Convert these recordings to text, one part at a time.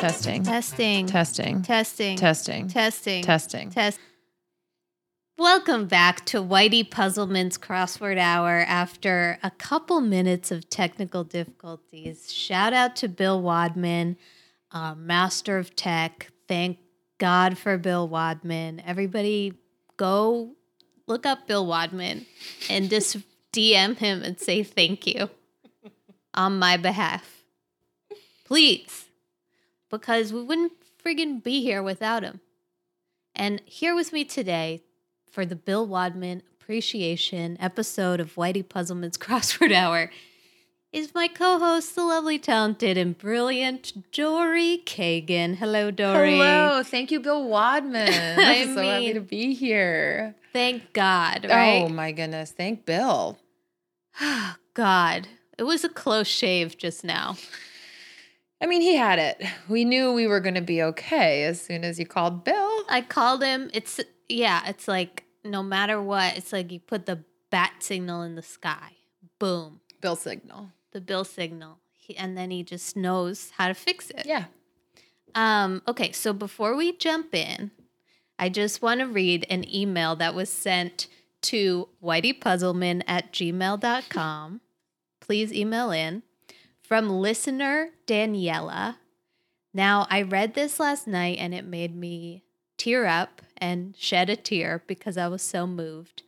Testing. Testing. Testing. Testing. Testing. Testing. Testing. Test. Welcome back to Whitey Puzzleman's Crossword Hour after a couple minutes of technical difficulties. Shout out to Bill Wadman, uh, master of tech. Thank God for Bill Wadman. Everybody go look up Bill Wadman and just DM him and say thank you on my behalf. Please because we wouldn't friggin' be here without him. And here with me today for the Bill Wadman appreciation episode of Whitey Puzzleman's Crossword Hour is my co-host, the lovely, talented, and brilliant Dory Kagan. Hello, Dory. Hello. Thank you, Bill Wadman. I'm so happy to be here. Thank God, oh, right? Oh my goodness. Thank Bill. Oh God. It was a close shave just now. I mean, he had it. We knew we were going to be okay as soon as you called Bill. I called him. It's yeah, it's like no matter what, it's like you put the bat signal in the sky. Boom. Bill signal. The bill signal. He, and then he just knows how to fix it. Yeah. Um, okay, so before we jump in, I just want to read an email that was sent to whiteypuzzleman at gmail.com. Please email in from listener Daniela. Now, I read this last night and it made me tear up and shed a tear because I was so moved.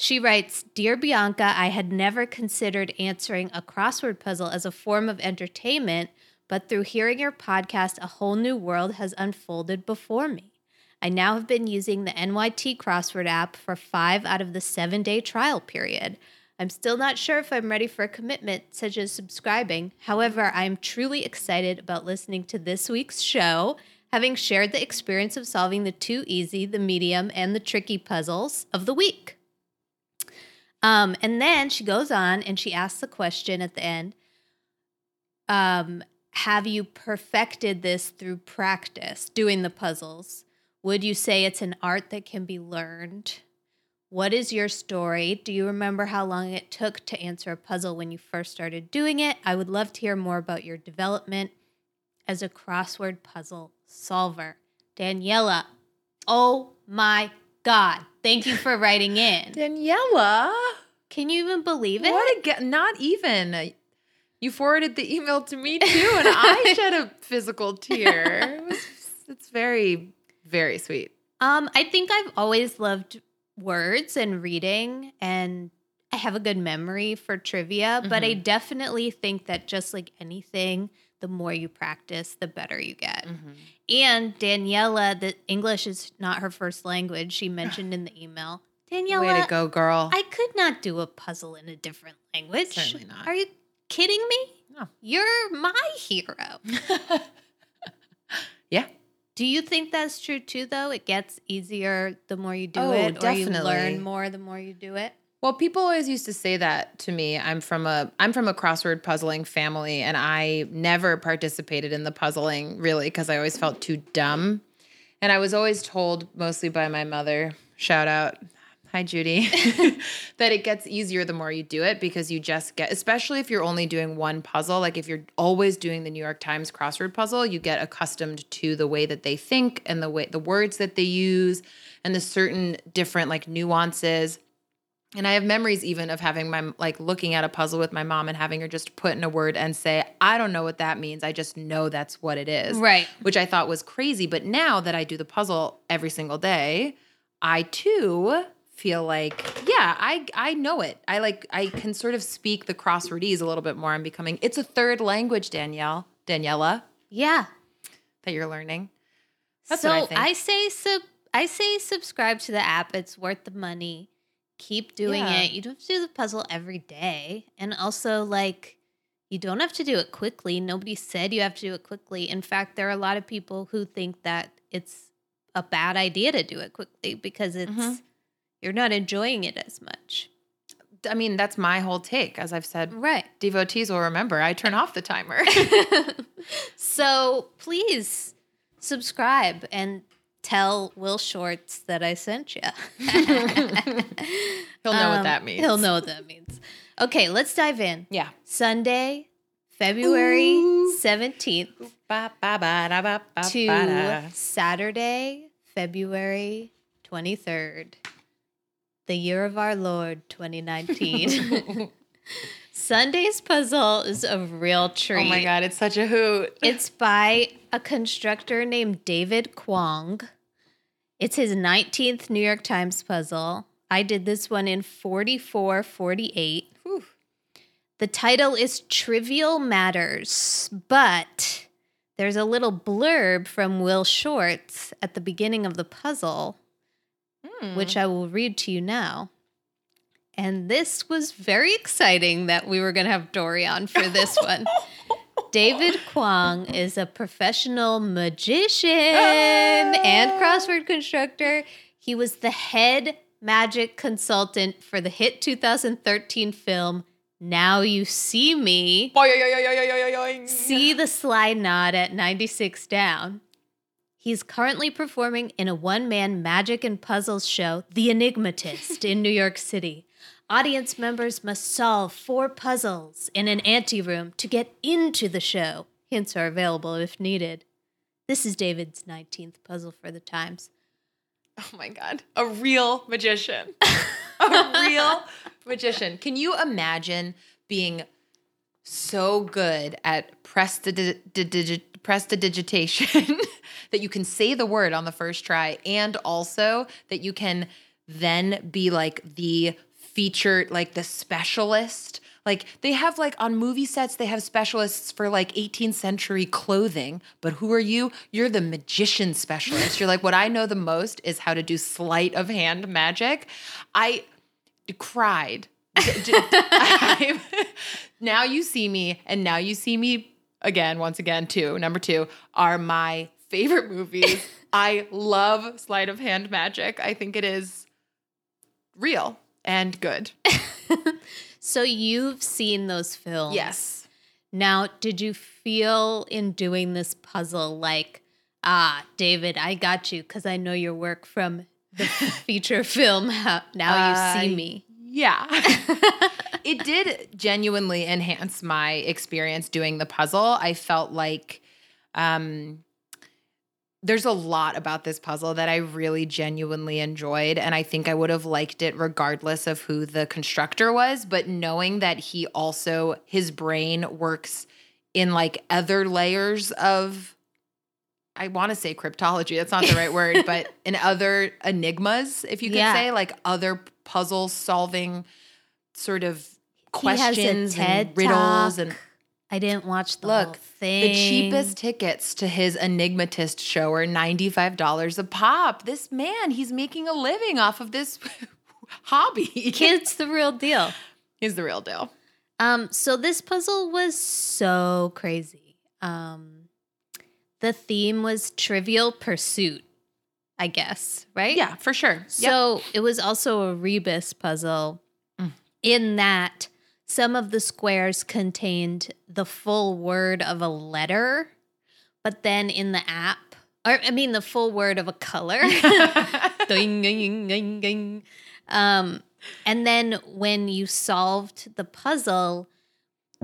She writes Dear Bianca, I had never considered answering a crossword puzzle as a form of entertainment, but through hearing your podcast, a whole new world has unfolded before me. I now have been using the NYT crossword app for five out of the seven day trial period. I'm still not sure if I'm ready for a commitment, such as subscribing. However, I am truly excited about listening to this week's show, having shared the experience of solving the too easy, the medium, and the tricky puzzles of the week. Um, and then she goes on and she asks the question at the end um, Have you perfected this through practice, doing the puzzles? Would you say it's an art that can be learned? What is your story? Do you remember how long it took to answer a puzzle when you first started doing it? I would love to hear more about your development as a crossword puzzle solver. Daniela, oh my God. Thank you for writing in. Daniela. Can you even believe it? What a get not even. You forwarded the email to me too, and I shed a physical tear. It was, it's very, very sweet. Um, I think I've always loved words and reading, and I have a good memory for trivia, but I definitely think that just like anything, the more you practice, the better you get. Mm-hmm. And Daniela, the English is not her first language. She mentioned in the email. Daniela, Way to go, girl. I could not do a puzzle in a different language. Certainly not. Are you kidding me? No. You're my hero. yeah. Do you think that's true too, though? It gets easier the more you do Oh, it, or you learn more the more you do it. Well, people always used to say that to me. I'm from a I'm from a crossword puzzling family and I never participated in the puzzling really because I always felt too dumb. And I was always told mostly by my mother, shout out Hi Judy, that it gets easier the more you do it because you just get especially if you're only doing one puzzle, like if you're always doing the New York Times crossword puzzle, you get accustomed to the way that they think and the way the words that they use and the certain different like nuances. And I have memories even of having my like looking at a puzzle with my mom and having her just put in a word and say, I don't know what that means. I just know that's what it is. Right. Which I thought was crazy. But now that I do the puzzle every single day, I too feel like, yeah, I I know it. I like I can sort of speak the crosswordese a little bit more. I'm becoming it's a third language, Danielle. Daniela, Yeah. that you're learning. That's so I think. say sub I say subscribe to the app. It's worth the money. Keep doing Yeah. it. You don't have to do the puzzle every day. And also like you don't have to do it quickly. Nobody said you have to do it quickly. In fact, there are a lot of people who think that it's a bad idea to do it quickly because it's Mhm. you're not enjoying it as much. I mean, that's my whole take. As I've said, Right. devotees will remember. I turn off the timer. so please subscribe and tell Will Shortz that I sent you. He'll know what that means. Um, He'll know what that means. Okay, let's dive in. Yeah. Sunday, February Ooh. 17th Ba, ba, ba, da, to. Saturday, February 23rd, the year of our Lord 2019. Sunday's puzzle is a real treat. Oh my god, it's such a hoot. It's by a constructor named David Kwong. It's his 19th New York Times puzzle. I did this one in 44 48. Whew. The title is Trivial Matters, but there's a little blurb from Will Shortz at the beginning of the puzzle, Hmm. which I will read to you now. And this was very exciting that we were going to have Dory on for this one. David Kwong is a professional magician and crossword constructor. He was the head magic consultant for the hit 2013 film Now You See Me. See the slide nod at 96 down. He's currently performing in a one man magic and puzzles show, The Enigmatist, in New York City. Audience members must solve four puzzles in an anteroom to get into the show. Hints are available if needed. This is David's 19th puzzle for the Times. Oh my god, a real magician. a real magician. Can you imagine being so good at prestidi- prestidigitation that you can say the word on the first try and also that you can then be like the featured like the specialist. Like they have like on movie sets they have specialists for like 18th century clothing. But who are you? You're the magician specialist. You're like what i know the most is how to do sleight of hand magic. I cried. D- d- I'm- now you see me and now you see me again once again two number two are my favorite movies. I love sleight of hand magic. I think it is real and good So you've seen those films. yes Now, did you feel in doing this puzzle like, ah, David, I got you because I know your work from the feature film Now You See Uh, Me? Yeah. it did genuinely enhance my experience doing the puzzle. I felt like um there's a lot about this puzzle that I really genuinely enjoyed and I think I would have liked it regardless of who the constructor was, but knowing that he also his brain works in like other layers of I want to say cryptology. That's not the right word, but in other enigmas, if you could Yeah. say, like other puzzle solving sort of He has a questions and riddles Talk. and I didn't watch the Look, thing. the cheapest tickets to his enigmatist show are $95 a pop. This man, he's making a living off of this hobby. Kid's the real deal. He's the real deal. Um, so this puzzle was so crazy. Um, the theme was Trivial Pursuit, I guess, right? Yeah, for sure. Yep. So it was also a rebus puzzle Mm. in that some of the squares contained the full word of a letter, but then in the app, or I mean the full word of a color. Ding, ding, ding, ding. Um, and then when you solved the puzzle,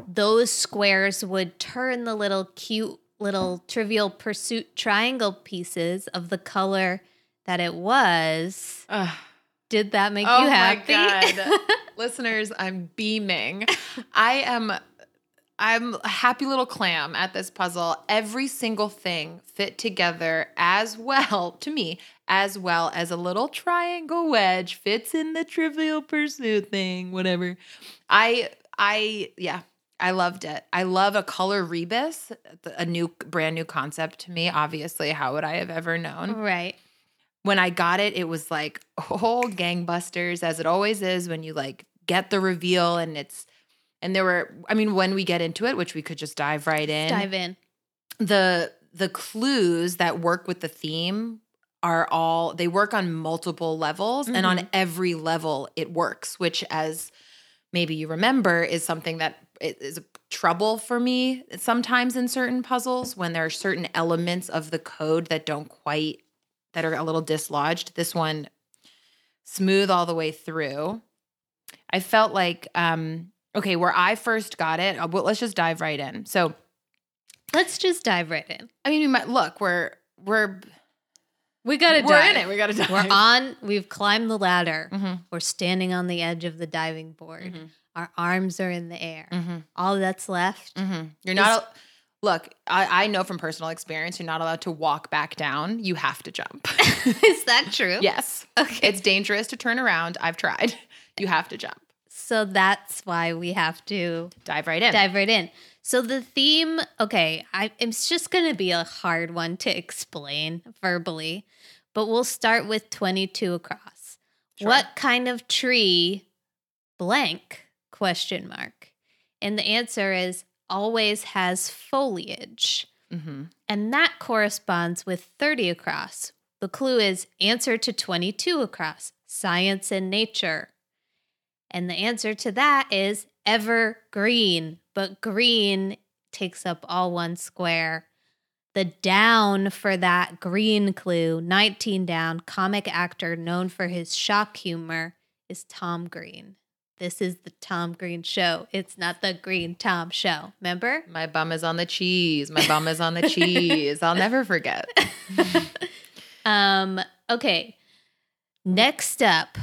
those squares would turn the little cute little trivial pursuit triangle pieces of the color that it was. Ugh. Did that make oh you happy? Oh my god, listeners, I'm beaming. I am. I'm a happy little clam at this puzzle. Every single thing fit together as well to me, as well as a little triangle wedge fits in the trivial pursuit thing, whatever. I, I, yeah, I loved it. I love a color rebus, a new, brand new concept to me. Obviously, how would I have ever known? right. When I got it, it was like oh gangbusters, as it always is when you like get the reveal and it's and there were I mean when we get into it, which we could just dive right in. Dive in. The the clues that work with the theme are all they work on multiple levels and on mm-hmm. every level it works, which as maybe you remember is something that is a trouble for me sometimes in certain puzzles when there are certain elements of the code that don't quite that are a little dislodged. This one smooth all the way through. I felt like um okay, where I first got it, uh, well, let's just dive right in. So, Let's just dive right in. I mean, we might look, we're we're We gotta we're dive. in it. We got to dive. We're on. We've climbed the ladder. Mhm, We're standing on the edge of the diving board. mhm, Our arms are in the air. mhm, All that's left. mhm. You're not a, Look, I, I know from personal experience, you're not allowed to walk back down. You have to jump. Is that true? yes. Okay. It's dangerous to turn around. I've tried. You have to jump. so that's why we have to Dive right in. dive right in. So the theme, okay, I it's just going to be a hard one to explain verbally, but we'll start with 22 across. Sure. What kind of tree blank question mark? And the answer is always has foliage. Mm-hmm. And that corresponds with 30 across. The clue is answer to 22 across, science and nature. And the answer to that is evergreen, but green takes up all one square. The down for that green clue, 19 down, comic actor known for his shock humor, is Tom Green. This is the Tom Green show. It's not the Green Tom show. Remember? My bum is on the cheese. My bum is on the cheese. I'll never forget. Um, okay. Next up.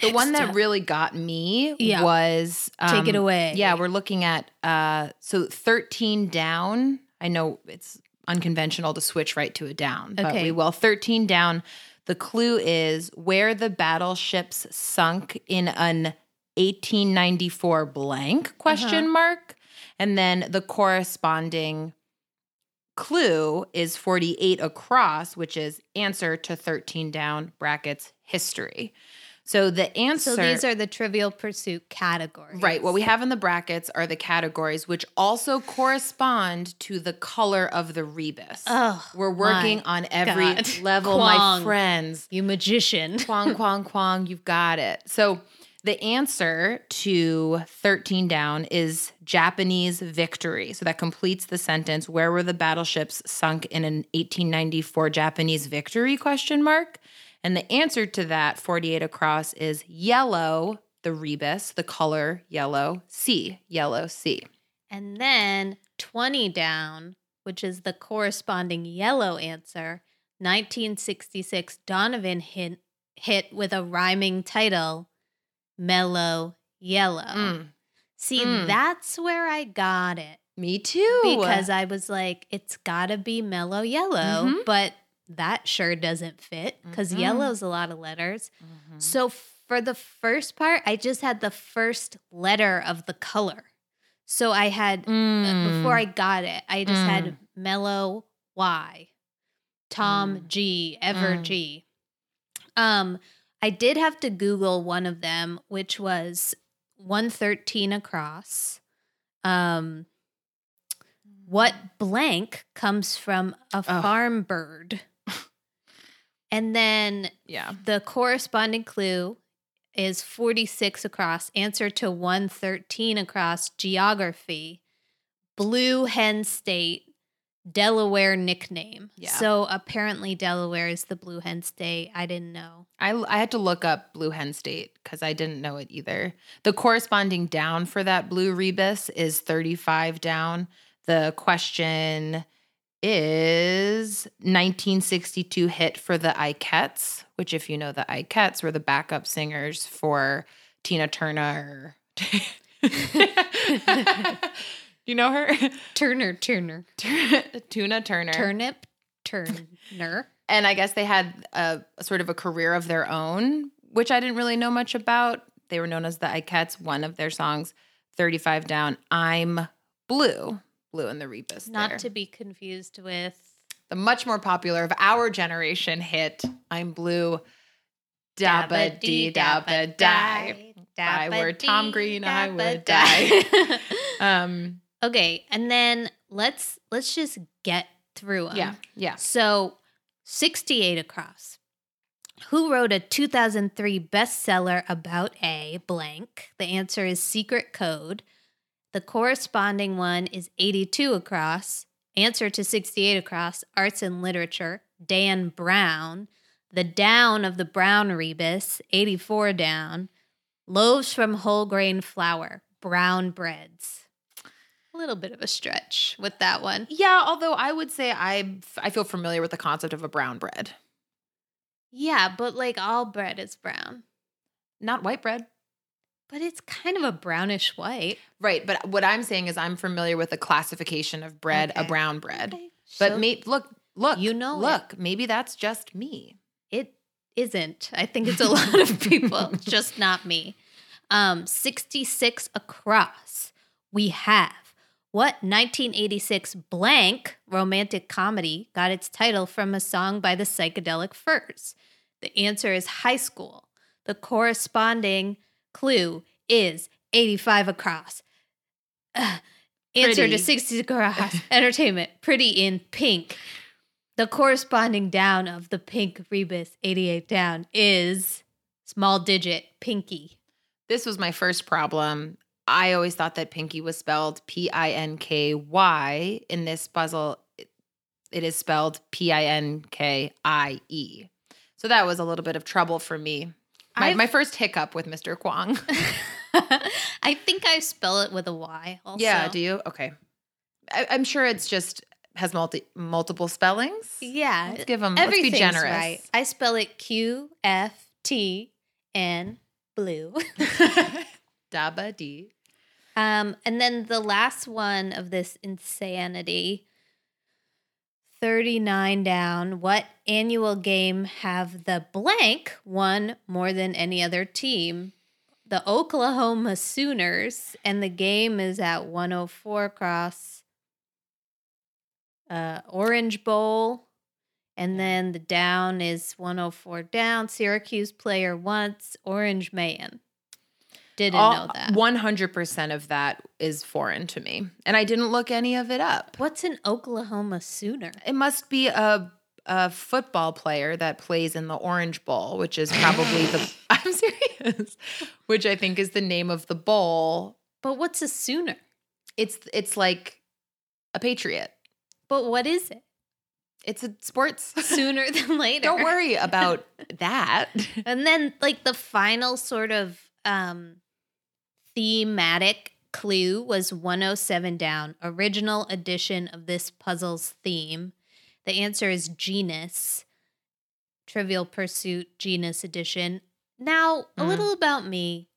The one that up. really got me Yeah. was Take it um, away. Yeah, we're looking at uh so 13 down. I know it's unconventional to switch right to a down, but Okay. we will. 13 down. The clue is where the battleships sunk in an 1894 blank question Uh-huh. mark. And then the corresponding clue is 48 across, which is answer to 13 down brackets history. So the answer So these are the Trivial Pursuit categories. Right. What we have in the brackets are the categories, which also correspond to the color of the rebus. Oh, We're working on every God. level, my friends. you magician. Kwong, kwong, kwong. You've got it. So the answer to 13 down is Japanese victory. So that completes the sentence. Where were the battleships sunk in an 1894 Japanese victory? Question mark. And the answer to that 48 across is yellow, the rebus, the color yellow, C, yellow C. And then 20 down, which is the corresponding yellow answer, 1966 Donovan hit, hit with a rhyming title, Mellow Yellow. Mm, See, Mm. that's where I got it. me too. because I was like, it's gotta be mellow yellow, Mhm. but that sure doesn't fit because Mhm. yellow's a lot of letters. Mhm. So for the first part, I just had the first letter of the color. So I had uh, Mm. before I got it, I just had Mm. mellow Y, Tom Mm. G, Ever Mm. G. Um, I did have to Google one of them, which was 113 across. Um, what blank comes from a Oh. farm bird? And then yeah. the corresponding clue is 46 across. Answer to 113 across geography. Blue Hen State, Delaware nickname. Yeah. So apparently Delaware is the Blue Hen State. I didn't know. I, I had to look up Blue Hen State because I didn't know it either. The corresponding down for that blue rebus is 35 down. The question is 1962 hit for the Ikettes, which, if you know the Ikettes, were the backup singers for Tina Turner. you know her? Turner, Turner, Tuna Turner. Turnip, Turner. and I guess they had a, a sort of a career of their own, which I didn't really know much about. They were known as the Ikettes. One of their songs, 35 Down, I'm Blue, Blue in the Rebus. Not there. to be confused with the much more popular of our generation hit, I'm Blue, Dabba Dee Dabba Die. If I were Tom Green, I would die. Um, okay, and then let's let's just get through them. yeah, yeah. So, 68 across. Who wrote a 2003 bestseller about a blank? The answer is Secret Code. The corresponding one is 82 across. Answer to 68 across, arts and literature. Dan Brown. The down of the brown rebus, 84 down. Loaves from whole grain flour, brown breads. A little bit of a stretch with that one. Yeah, although I would say I I feel familiar with the concept of a brown bread. Yeah, but like all bread is brown. Not white bread. But it's kind of a brownish white. Right, but what I'm saying is I'm familiar with the classification of bread, a brown bread. Okay, But so may, look, look, You know it. look, maybe that's just me. it isn't. I think it's a lot of people, just not me. Um, 66 across. We have what 1986 blank romantic comedy got its title from a song by the Psychedelic Furs? The answer is high school. The corresponding clue is 85 across. Ugh. Answer to 60 across. Entertainment. Pretty in pink. The corresponding down of the pink rebus 88 down is small digit pinky. This was my first problem. I always thought that pinky was spelled P I N K Y. In this puzzle, it- it is spelled P I N K I E. So that was a little bit of trouble for me. My, I've- my first hiccup with Mr. Kwong. I think I spell it with a Y also. yeah, do you? Okay. I, I'm sure it's just has multi multiple spellings. Yeah. Let's give them. Let's be generous. right. I spell it Q F T N blue. Daba D. Um, and then the last one of this insanity 39 down. What annual game have the blank won more than any other team? The Oklahoma Sooners, and the game is at 104 across uh, Orange Bowl. And then the down is 104 down. Syracuse player once, Orange Man. Didn't know that. One hundred percent of that is foreign to me, and I didn't look any of it up. What's an Oklahoma Sooner? It must be a a football player that plays in the Orange Bowl, which is probably the. I'm serious, which I think is the name of the bowl. But what's a Sooner? It's it's like a patriot. But what is it? It's a sports. Sooner than later. Don't worry about that. And then like the final sort of um thematic clue was 107 down, original edition of this puzzle's theme. The answer is genus. Trivial Pursuit genus edition. Now, a Mm. little about me.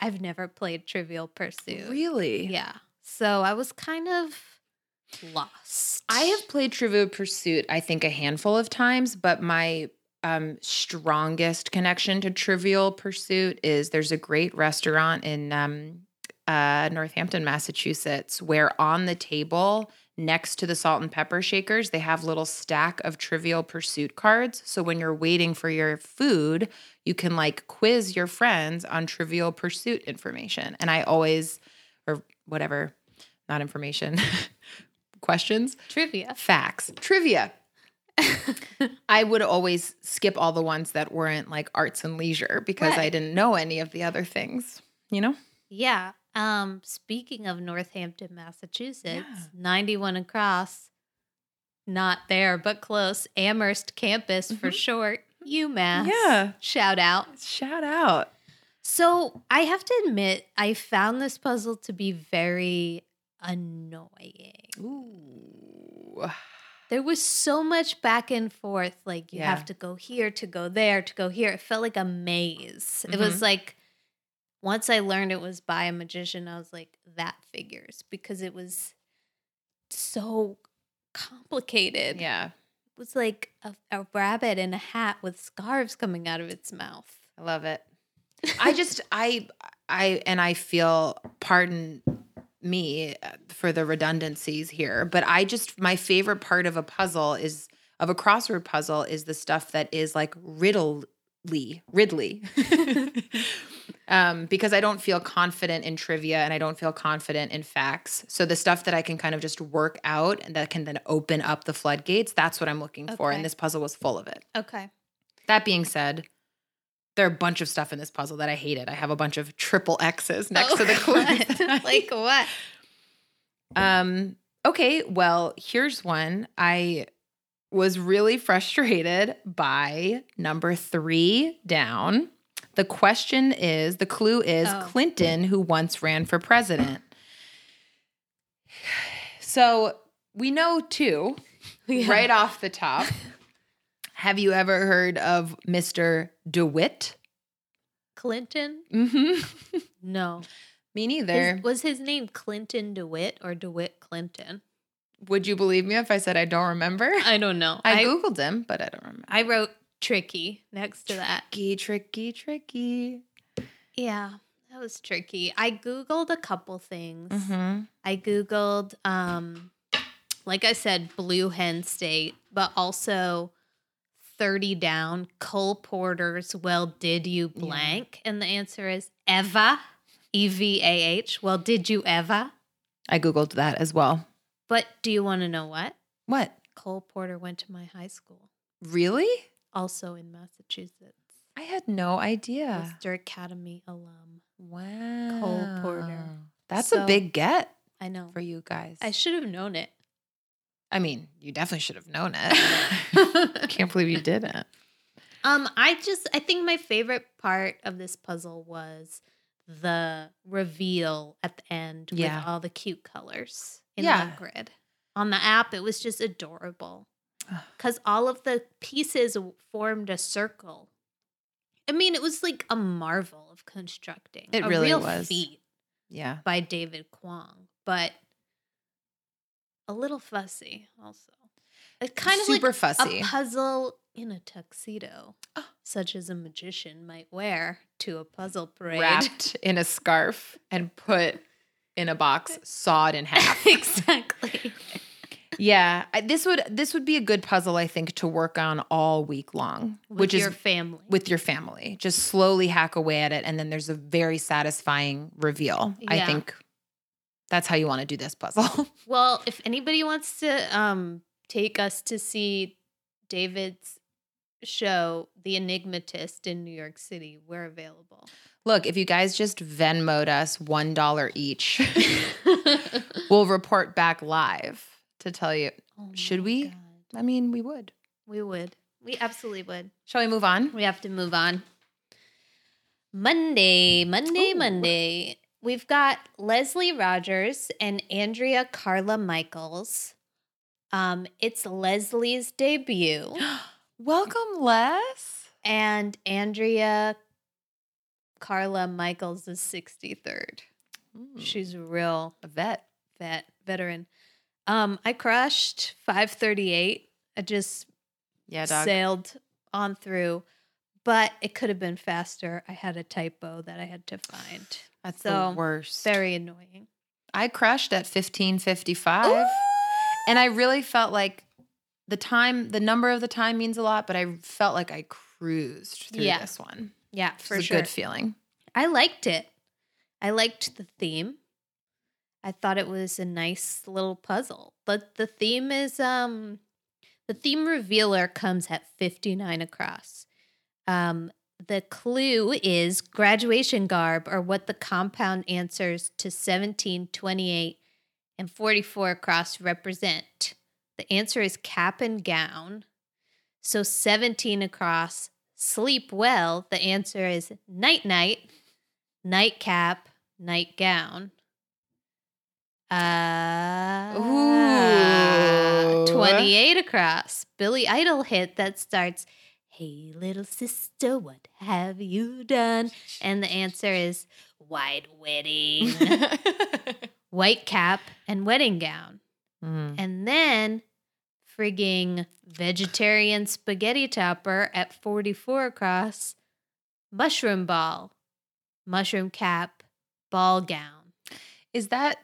I've never played Trivial Pursuit. Really? Yeah. So I was kind of lost. I have played Trivial Pursuit, I think, a handful of times, but my um, strongest connection to Trivial Pursuit is there's a great restaurant in um, uh, Northampton, Massachusetts, where on the table next to the salt and pepper shakers, they have little stack of Trivial Pursuit cards. So when you're waiting for your food, you can like quiz your friends on Trivial Pursuit information. And I always, or whatever, not information, questions trivia. facts, trivia. I would always skip all the ones that weren't like arts and leisure because I didn't know any of the other things, you know? Yeah. Um, speaking of Northampton, Massachusetts, Yeah. 91 across, not there, but close. Amherst campus for Mhm. short. UMass. Yeah. Shout out. Shout out. So I have to admit, I found this puzzle to be very annoying. Ooh. There was so much back and forth. Like you Yeah. have to go here to go there to go here. It felt like a maze. It was Mhm. like once I learned it was by a magician, I was like, that figures because it was so complicated. Yeah. It was like a, a rabbit in a hat with scarves coming out of its mouth. I love it. I just I I and I feel pardon me uh, for the redundancies here, but I just my favorite part of a puzzle is of a crossword puzzle is the stuff that is like riddly Ridley. um, because I don't feel confident in trivia and I don't feel confident in facts. So the stuff that I can kind of just work out and that can then open up the floodgates, that's what I'm looking for. And this puzzle was full of it. Okay. That being said, there are a bunch of stuff in this puzzle that I hated. I have a bunch of triple X's next to the clues. like what? um, okay, well, here's one. I was really frustrated by number three down. The question is the clue is Oh. Clinton, who once ran for president. So we know two Yeah. right off the top. Have you ever heard of Mr. DeWitt? Clinton? Mm-hmm. No. Me His- neither. was his name Clinton DeWitt or DeWitt Clinton? Would you believe me if I said I don't remember? I don't know. I, I, Googled him, but I don't remember. I wrote tricky next to that. Tricky, tricky, tricky. Yeah, that was tricky. I Googled a couple things. Mm-hmm. I Googled, um, like I said, Blue Hen State, but also 30 down, Cole Porter's, well, did you Yeah. blank? And the answer is Eva, E V A H. Well, did you ever? I Googled that as well. But do you want to know what? What? Cole Porter went to my high school, Really? also in Massachusetts. I had no idea. Worcester Academy alum. Wow. Cole Porter. That's So- a big get I know. for you guys. I should have known it. I mean, you definitely should have known it. Can't believe you didn't. Um, I just I think my favorite part of this puzzle was the reveal at the end Yeah. with all the cute colors in Yeah. the grid. On the app, it was just adorable because all of the pieces formed a circle. I mean, it was like a marvel of constructing. It a really real was. feat Yeah. by David Kwong, but a little fussy also. It's kind of Super like fussy. a puzzle in a tuxedo, Oh. such as a magician might wear to a puzzle parade. Wrapped in a scarf and put in a box, sawed in half. exactly. yeah, I, this would this would be a good puzzle, I think, to work on all week long, With which your is family. with your family. Just slowly hack away at it, and then there's a very satisfying reveal. I think that's how you want to do this puzzle. well, if anybody wants to um take us to see David's show, The Enigmatist in New York City, we're available. Look, if you guys just Venmoed us one dollar each, we'll report back live to tell you. Oh Should we? God. I mean, we would. We would. We absolutely would. Shall we move on? We have to move on. Monday, Monday, Ooh. Monday. We've got Leslie Rogers and Andrea Carla Michaels. Um, it's Leslie's debut, Welcome, Les. and Andrea Carla Michaels is 63rd. She's a real a vet. vet veteran. Um, I crushed 538. I just Yeah, dog. sailed on through, but it could have been faster. I had a typo that I had to find. That's so, the worst. Very annoying. I crushed at 1555 and I really felt like the time, the number of the time means a lot, but I felt like I cruised through Yeah, this one. Yeah, for sure. good feeling. I liked it. I liked the theme. I thought it was a nice little puzzle. But the theme is um the theme revealer comes at 59 across. Um the clue is graduation garb or what the compound answers to 17, 28, and 44 across represent. The answer is cap and gown. So 17 across, sleep well. The answer is night night, nightcap, nightgown. Uh, Ooh. 28 across. Billy Idol hit that starts, Hey, little sister, what have you done? And the answer is white wedding, white cap, and wedding gown. Mm. And then frigging vegetarian spaghetti topper at 44 across, mushroom ball, mushroom cap, ball gown. Is that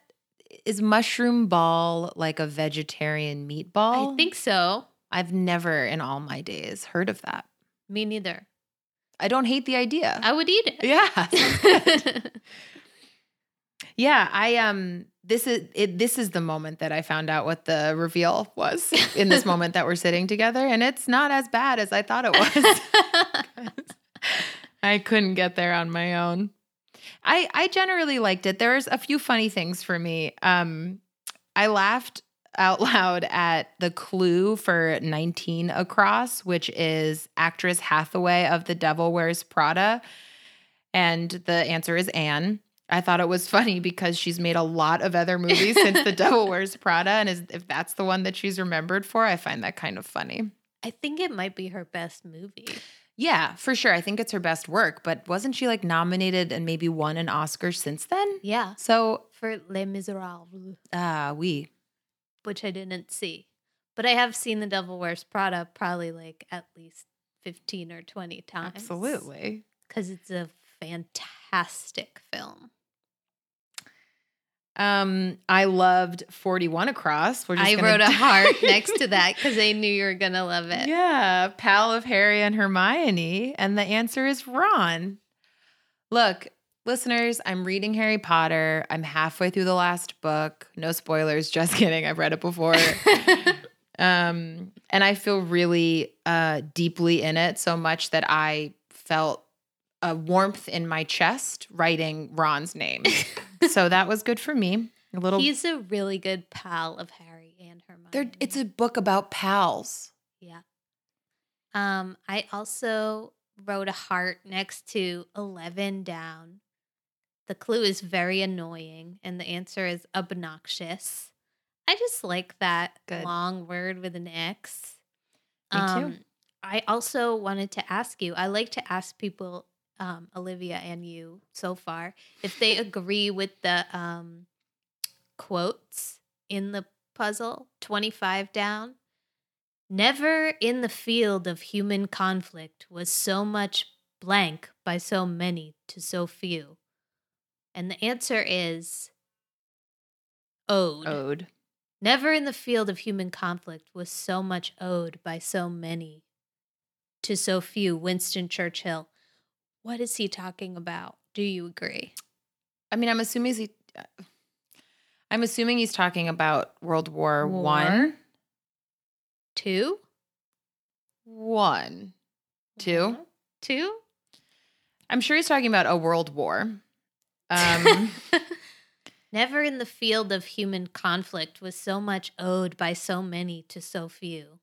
is mushroom ball like a vegetarian meatball? I think so. I've never in all my days heard of that. Me neither. I don't hate the idea. I would eat it. yeah. yeah, I um this is it this is the moment that I found out what the reveal was in this moment that we're sitting together and it's not as bad as I thought it was. I couldn't get there on my own. I I generally liked it. There's a few funny things for me. Um I laughed out loud at the clue for 19 across, which is actress Hathaway of The Devil Wears Prada. And the answer is Anne. I thought it was funny because she's made a lot of other movies since The Devil Wears Prada. And is, if that's the one that she's remembered for, I find that kind of funny. I think it might be her best movie. Yeah, for sure. I think it's her best work, but wasn't she like nominated and maybe won an Oscar since then? Yeah, So, for Les Miserables, ah, we. Which I didn't see. But I have seen The Devil Wears Prada probably like at least 15 or 20 times. Absolutely. Because it's a fantastic film. Um, I loved 41 Across. We're just I wrote a heart next to that because I knew you were going to love it. Yeah, pal of Harry and Hermione. And the answer is Ron. Look, listeners, I'm reading Harry Potter. I'm halfway through the last book. No spoilers, just kidding. I've read it before. um, and I feel really uh, deeply in it so much that I felt a warmth in my chest writing Ron's name. so that was good for me. A little. He's a really good pal of Harry and Hermione. it's a book about pals. Yeah. Um, I also wrote a heart next to 11 down. The clue is very annoying, and the answer is obnoxious. I just like that Good. long word with an X. Me too. Um, I also wanted to ask you, I like to ask people, um, Olivia and you so far, if they agree with the um, quotes in the puzzle 25 down. Never in the field of human conflict was so much blank by so many to so few. And the answer is ode. Ode. Never in the field of human conflict was so much owed by so many to so few. Winston Churchill. What is he talking about? Do you agree? I mean, I'm assuming he. Uh, I'm assuming he's talking about World War War? One. Two? One. Two. Two? I'm sure he's talking about a world war. Um, Never in the field of human conflict was so much owed by so many to so few.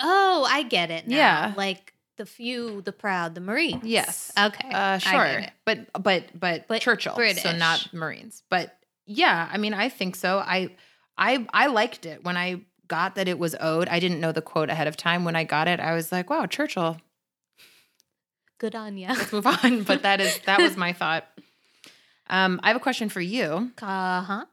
Oh, I get it now. Yeah. Like the few, the proud, the Marines. yes. Okay. Uh, I sure. get it. But but but But Churchill. So not Marines. But yeah, I mean, I think so. I I I liked it when I got that it was owed. I didn't know the quote ahead of time. When I got it, I was like, wow, Churchill. Good on you. Let's move on. but that is that was my thought. Um, I have a question for you. Uh huh.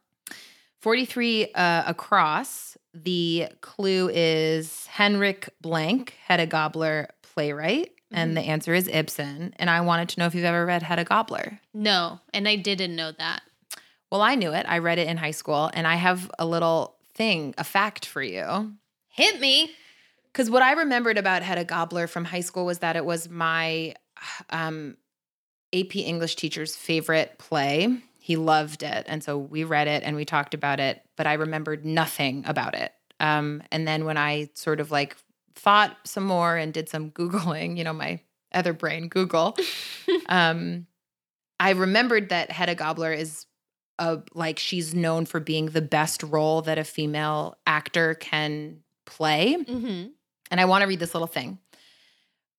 43 uh, across. The clue is Henrik Blank, Hedda Gabler playwright. And the answer is Ibsen. And I wanted to know if you've ever read Hedda Gabler. No, and I didn't know that. Well, I knew it. I read it in high school. And I have a little thing, a fact for you. Hit me. Because what I remembered about Hedda Gabler from high school was that it was my um, AP English teacher's favorite play. He loved it. And so we read it and we talked about it, but I remembered nothing about it. Um, and then when I sort of like thought some more and did some Googling, you know, my other brain, Google, um, I remembered that Hedda Gabler is a, like she's known for being the best role that a female actor can play. Mm-hmm. And I want to read this little thing.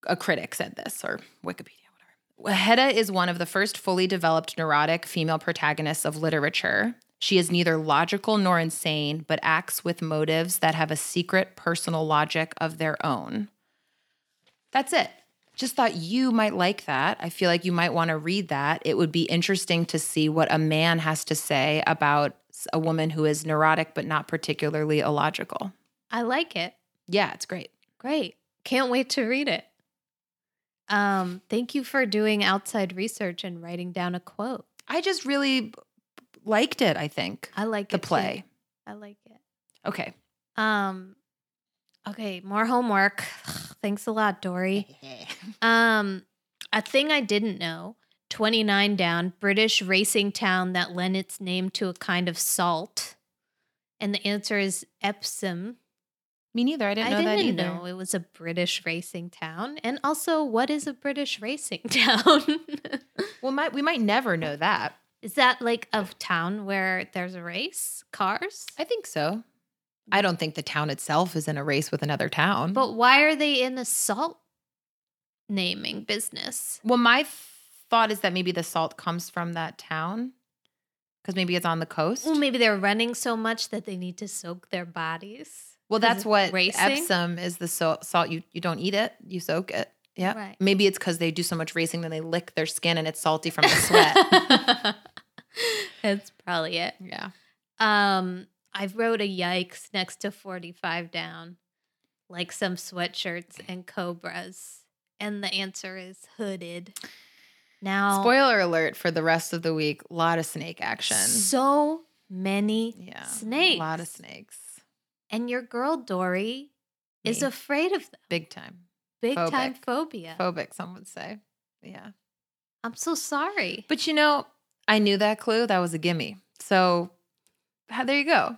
A critic said this, or Wikipedia. Hedda is one of the first fully developed neurotic female protagonists of literature. She is neither logical nor insane, but acts with motives that have a secret personal logic of their own. That's it. Just thought you might like that. I feel like you might want to read that. It would be interesting to see what a man has to say about a woman who is neurotic but not particularly illogical. I like it. Yeah, it's great. Great. Can't wait to read it. Um, thank you for doing outside research and writing down a quote. I just really liked it, I think. I like The it too. play. I like it. Okay. Um okay, more homework. Thanks a lot, Dory. Um a thing I didn't know. 29 down, British racing town that lent its name to a kind of salt. And the answer is Epsom. Me neither. I didn't know I that didn't either. know it was a British racing town. And also, what is a British racing town? Well, might we might never know that. Is that like a town where there's a race? Cars? I think so. I don't think the town itself is in a race with another town. But why are they in the salt naming business? well, my thought is that maybe the salt comes from that town because maybe it's on the coast. Well, maybe they're running so much that they need to soak their bodies. Well, that's what racing? Epsom is. The salt, salt you you don't eat it, you soak it. Yeah. Right. Maybe it's because they do so much racing that they lick their skin and it's salty from the sweat. That's probably it. yeah. Um, I wrote a yikes next to 45 down, like some sweatshirts and cobras. And the answer is hooded. Now, Spoiler alert for the rest of the week. A lot of snake action. so many yeah. snakes. A lot of snakes. And your girl Dory is afraid of them. Big time. Big time phobia. Phobic, some would say. Yeah. I'm so sorry. But you know, I knew that clue. That was a gimme. So there you go.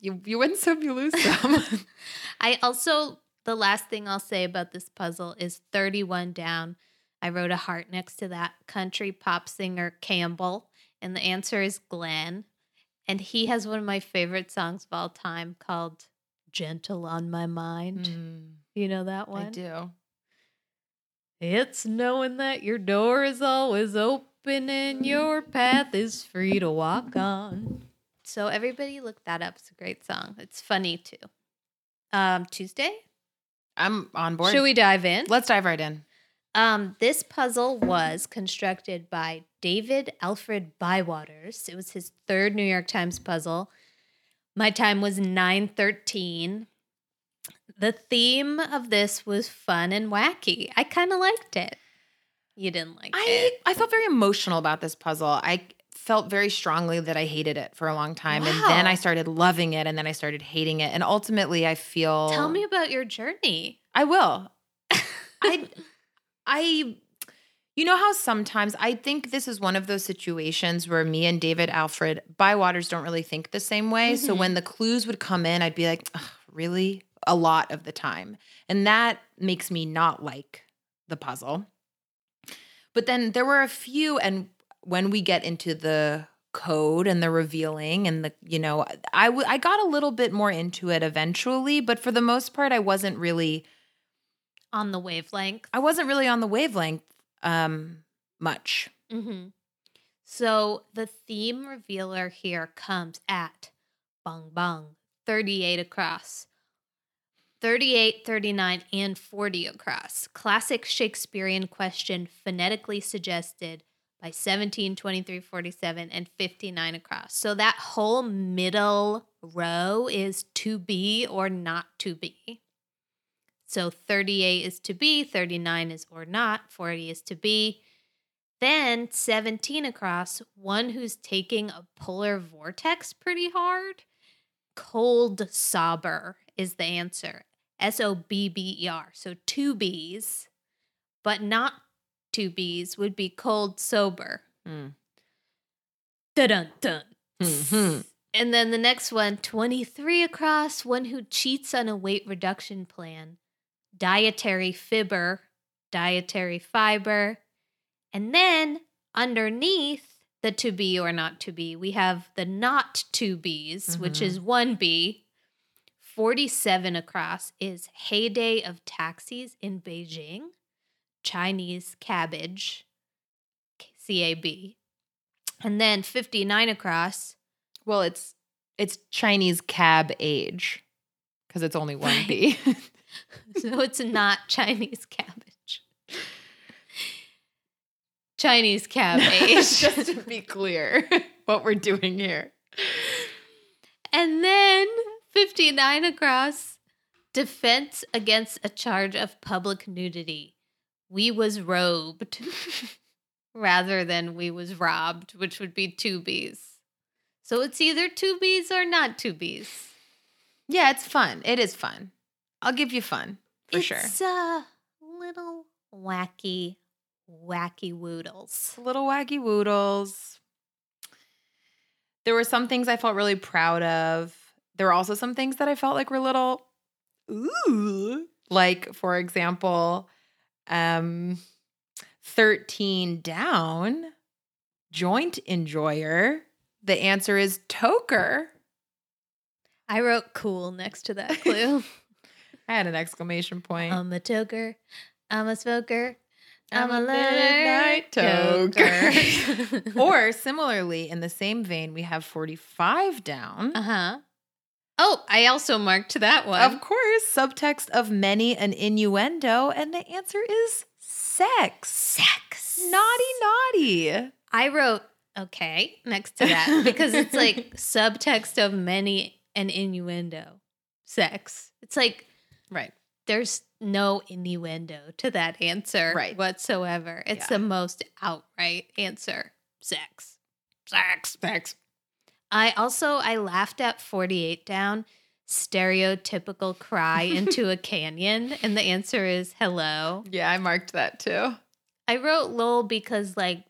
You you win some, you lose some. I also, the last thing I'll say about this puzzle is 31 down. I wrote a heart next to that country pop singer Campbell, and the answer is Glenn. And he has one of my favorite songs of all time called Gentle on My Mind. Mm, You know that one? I do. It's knowing that your door is always open and your path is free to walk on. So everybody look that up. It's a great song. It's funny too. Um, Tuesday? I'm on board. Should we dive in? Let's dive right in. Um, this puzzle was constructed by David Alfred Bywaters. It was his third New York Times puzzle. My time was 913. The theme of this was fun and wacky. I kind of liked it. You didn't like I it. I felt very emotional about this puzzle. I felt very strongly that I hated it for a long time, and then I started loving it, and then I started hating it, and ultimately, I feel. Tell me about your journey. I will. I, I, you know how sometimes I think this is one of those situations where me and David Alfred Bywaters don't really think the same way. So Mhm. when the clues would come in, I'd be like, really? A lot of the time. And that makes me not like the puzzle. But then there were a few, and when we get into the code and the revealing and the you know I w- I got a little bit more into it eventually but for the most part I wasn't really On the wavelength. I wasn't really on the wavelength um much. Mm-hmm. So the theme revealer here comes at bong bong 38 across. 38, 39, and 40 across. Classic Shakespearean question phonetically suggested by 17, 23, 47, and 59 across. So that whole middle row is to be or not to be. So 38 is to be, 39 is or not, 40 is to be. Then 17 across, one who's taking a polar vortex pretty hard. Cold sobber is the answer. S O B B E R. So two B's, but not two B's would be cold sober. Mm. Dun dun dun. Mhm. And then the next one, 23 across, one who cheats on a weight reduction plan. Dietary fiber, dietary fiber. And then underneath the to be or not to be, we have the not to be's, which Mhm. is 1B. 47 across is heyday of taxis in Beijing, Chinese cabbage, CAB. And then 59 across, Well, it's it's Chinese cab age because it's only one B. so it's not Chinese cabbage. Chinese cabbage. Just to be clear, what we're doing here. and then 59 across defense against a charge of public nudity. We was robed rather than we was robbed, which would be two B's. So it's either two B's or not two B's. Yeah, it's fun. It is fun. I'll give you fun for sure. It's a little wacky, wacky woodles. Little wacky woodles. There were some things I felt really proud of. There were also some things that I felt like were little ooh. Like, for example, um 13 down. joint enjoyer. The answer is toker. I wrote cool next to that clue. I had an exclamation point. I'm a toker. I'm a smoker. I'm, I'm a midnight midnight toker. or similarly, in the same vein, we have 45 down. uh huh. Oh, I also marked that one. Of course, subtext of many an innuendo, and the answer is sex. Sex. Naughty, naughty. I wrote okay next to that because it's like subtext of many an innuendo. Sex. It's like Right. there's no innuendo to that answer Right. whatsoever. It's Yeah. the most outright answer. Sex. Sex. Sex. I also I laughed at 48 down stereotypical cry into a canyon and the answer is hello. Yeah, I marked that too. I wrote lol because like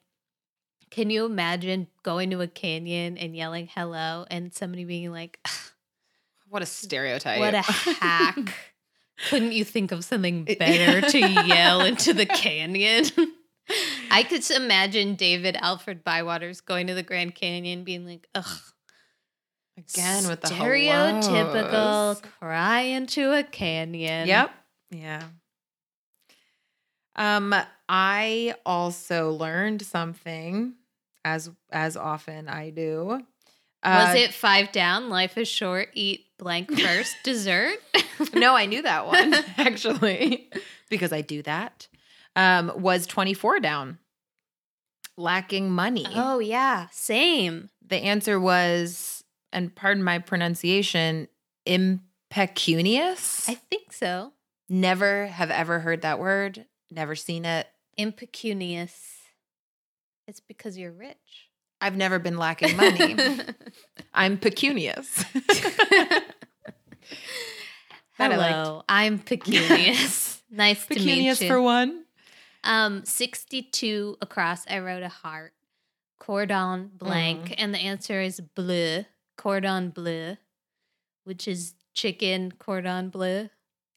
can you imagine going to a canyon and yelling hello and somebody being like What a stereotype. what a hack. Couldn't you think of something better to yell into the canyon? I could imagine David Alfred Bywaters going to the Grand Canyon being like, ugh, Again with the stereotypical hellos. cry into a canyon. Yep. Yeah. Um, I also learned something as as often I do. Was Uh, it five down? Life is short. Eat blank first. dessert. no, I knew that one actually because I do that. Um, was 24 down. Lacking money. Oh yeah, same. The answer was, and pardon my pronunciation, impecunious. I think so. never have ever heard that word, never seen it. Impecunious. It's because you're rich. I've never been lacking money. I'm pecunious. Hello, I'm pecunious. nice to pecunious meet you. for one. um, 62 across. I wrote a heart. Cordon blank, Mm. and the answer is bleu. Cordon bleu, which is chicken cordon bleu.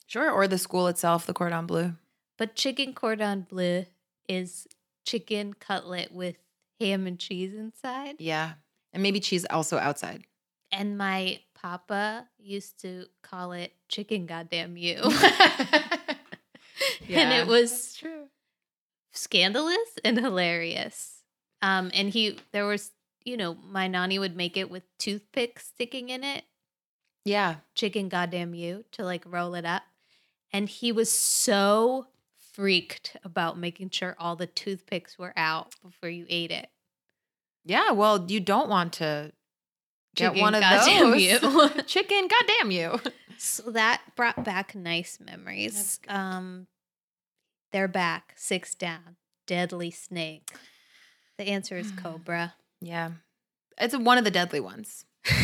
Sure, or the school itself, the cordon bleu. But chicken cordon bleu is chicken cutlet with ham and cheese inside. Yeah. And maybe cheese also outside. And my papa used to call it chicken goddamn you. and it was true. scandalous and hilarious. Um, and he, there was, you know, my nanny would make it with toothpicks sticking in it, Yeah. chicken goddamn you, to like roll it up. And he was so freaked about making sure all the toothpicks were out before you ate it. Yeah. Well, you don't want to get Chicken one of goddamn those. you. Chicken, goddamn you. So that brought back nice memories. Um, they're back, six down, deadly snake. The answer is cobra. Yeah. It's one of the deadly ones.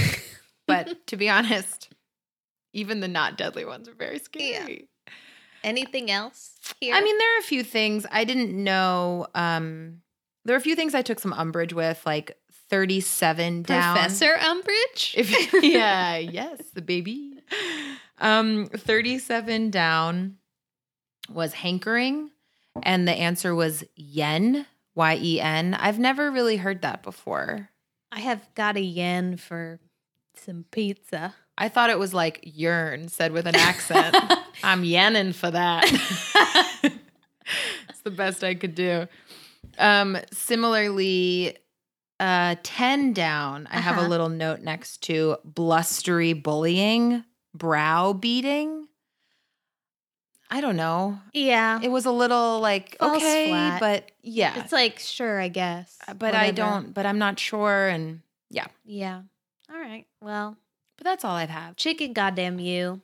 But to be honest, even the not deadly ones are very scary. Anything else here? I mean, there are a few things I didn't know. Um, there are a few things I took some umbrage with, like 37 down. Professor Umbridge. If yeah, yes, the baby. Um, 37 down was hankering, and the answer was yen, Y E N. I've never really heard that before. I have got a yen for some pizza. I thought it was like yearn, said with an accent. I'm yenning for that. it's the best I could do. Um, similarly, uh, 10 down, I have a Uh-huh. little note next to blustery bullying, brow-beating. I don't know. yeah, It was a little like, Falls okay, flat. but yeah. it's like sure, I guess, but I don't, but I'm not sure. And yeah, Yeah. All right. Well, but that's all I'd have. chicken goddamn you.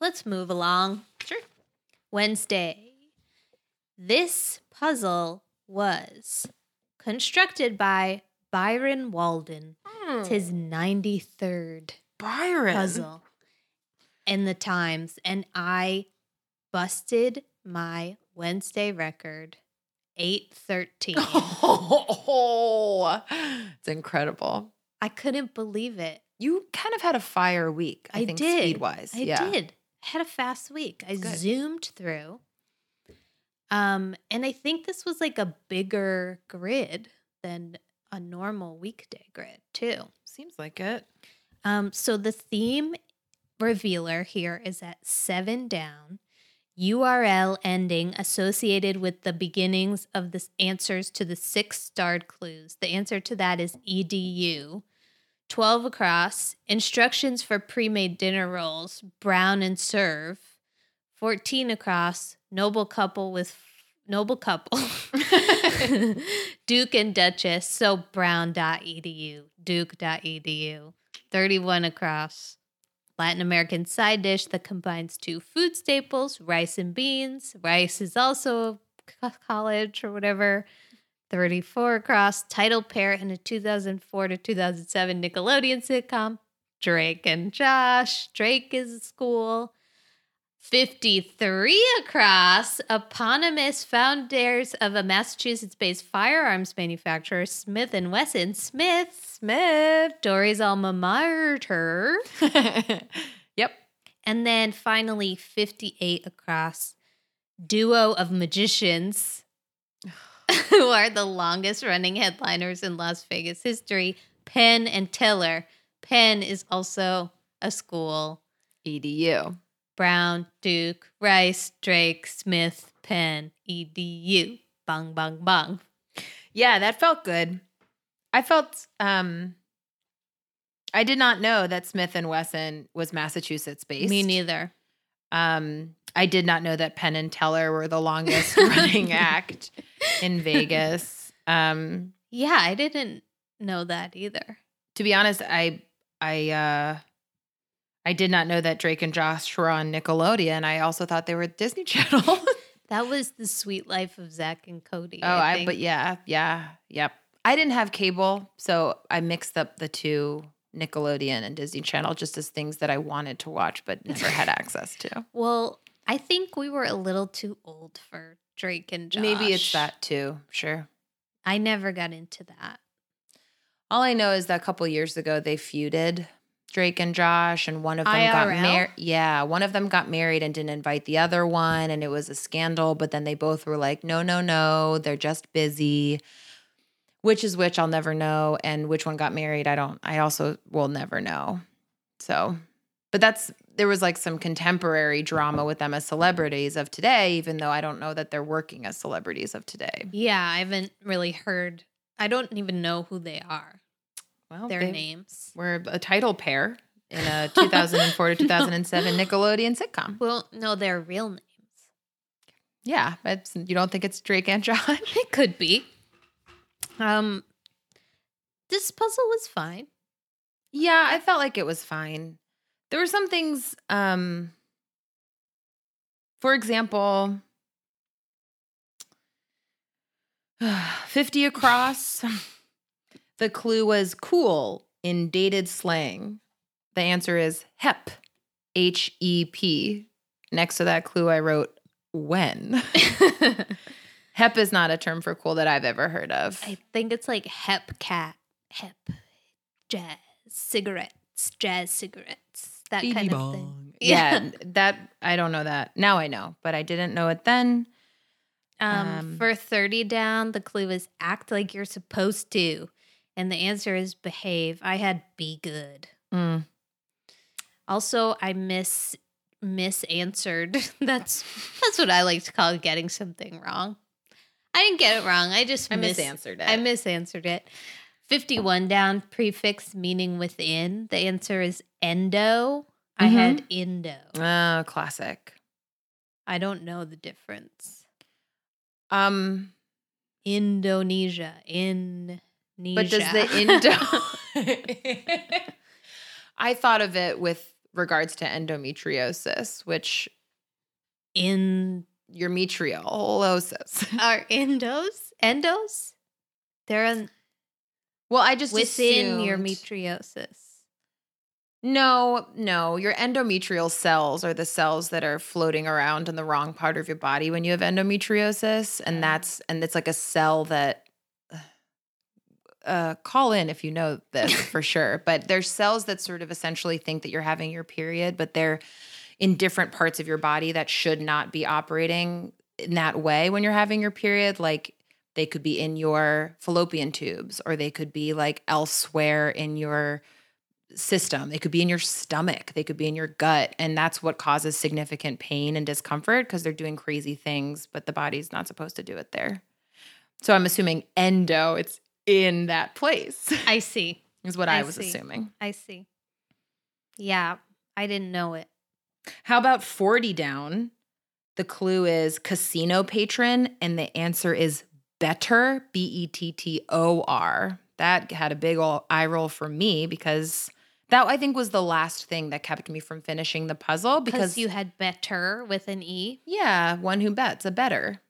Let's move along. Sure. Wednesday. This puzzle was constructed by Byron Walden. Hmm. It's his 93rd Byron. puzzle in the Times, and I busted my Wednesday record 813. Oh, it's incredible. I couldn't believe it. You kind of had a fire week, I, I think, did. speed wise. I yeah. did. I had a fast week. I Good. zoomed through. Um, and I think this was like a bigger grid than a normal weekday grid, too. Seems like it. Um, so the theme revealer here is at seven down. URL ending associated with the beginnings of the answers to the six starred clues. The answer to that is edu. 12 across. Instructions for pre made dinner rolls, brown and serve. 14 across. Noble couple with noble couple. Duke and Duchess. So brown.edu. Duke.edu. 31 across. Latin American side dish that combines two food staples, rice and beans. Rice is also college or whatever. 34 across. Title pair in a 2004 to 2007 Nickelodeon sitcom. Drake and Josh. Drake is a school. 53 across, eponymous founders of a Massachusetts-based firearms manufacturer, Smith and Wesson. Smith, Smith, Dory's alma mater. yep. And then finally, 58 across, duo of magicians who are the longest running headliners in Las Vegas history, Penn and Teller. Penn is also a school. EDU. Brown, Duke, Rice, Drake, Smith, Penn, EDU. Bang, bang, bang. Yeah, that felt good. I felt um I did not know that Smith and Wesson was Massachusetts based. Me neither. Um I did not know that Penn and Teller were the longest running act in Vegas. Um Yeah, I didn't know that either. to be honest, I I uh I did not know that Drake and Josh were on Nickelodeon. I also thought they were Disney Channel. That was the Suite life of Zack and Cody. Oh, I, think. but yeah, yeah, yep. I didn't have cable, so I mixed up the two Nickelodeon and Disney Channel just as things that I wanted to watch but never had access to. Well, I think we were a little too old for Drake and Josh. Maybe it's that too. Sure. I never got into that. All I know is that a couple years ago they feuded Drake and Josh, and one of them got married. Yeah, one of them got married and didn't invite the other one, and it was a scandal. But then they both were like, "No, no, no, they're just busy." Which is which? I'll never know. And which one got married? I don't. I also will never know. So, but that's there was like some contemporary drama with them as celebrities of today, even though I don't know that they're working as celebrities of today. Yeah, I haven't really heard. I don't even know who they are. Well, Their names. We're a title pair in a 2004 to 2007 Nickelodeon sitcom. Well, no, their real names. Yeah, but you don't think it's Drake and Josh? It could be. Um, this puzzle was fine. yeah, I felt like it was fine. There were some things, um, for example, 50 across. The clue was cool in dated slang. The answer is HEP, H E P. Next to that clue, I wrote when. HEP is not a term for cool that I've ever heard of. I think it's like hep cat, hep, jazz, cigarettes, jazz cigarettes, that kind of thing. Yeah, that I don't know that. Now I know, but I didn't know it then. Um, Um, for 30 down, the clue is act like you're supposed to. And the answer is behave. I had be good. Mm. Also, I miss misanswered. that's that's what I like to call getting something wrong. I didn't get it wrong. I just I mis- misanswered it. I misanswered it. 51 down, prefix meaning within. The answer is endo. I Mhm. had indo. Oh, classic. I don't know the difference. Um, Indonesia. In but does the Indo? I thought of it with regards to endometriosis, which in your metriosis. are endos endos they're in, Well, I just within your assumed- metriosis No, no. Your endometrial cells are the cells that are floating around in the wrong part of your body when you have endometriosis. And that's, and it's like a cell that, uh, call in if you know this for sure. But there's cells that sort of essentially think that you're having your period, but they're in different parts of your body that should not be operating in that way when you're having your period. Like They could be in your fallopian tubes or they could be like elsewhere in your system. They could be in your stomach. They could be in your gut. And that's what causes significant pain and discomfort because they're doing crazy things, but the body's not supposed to do it there. So I'm assuming endo, it's in that place, I see. is what I, I was see. assuming. I see. Yeah, I didn't know it. How about 40 down? The clue is casino patron, and the answer is better, B E T T O R. That had a big ol' eye roll for me because that I think was the last thing that kept me from finishing the puzzle Because you had better with an E. yeah, one who bets a better.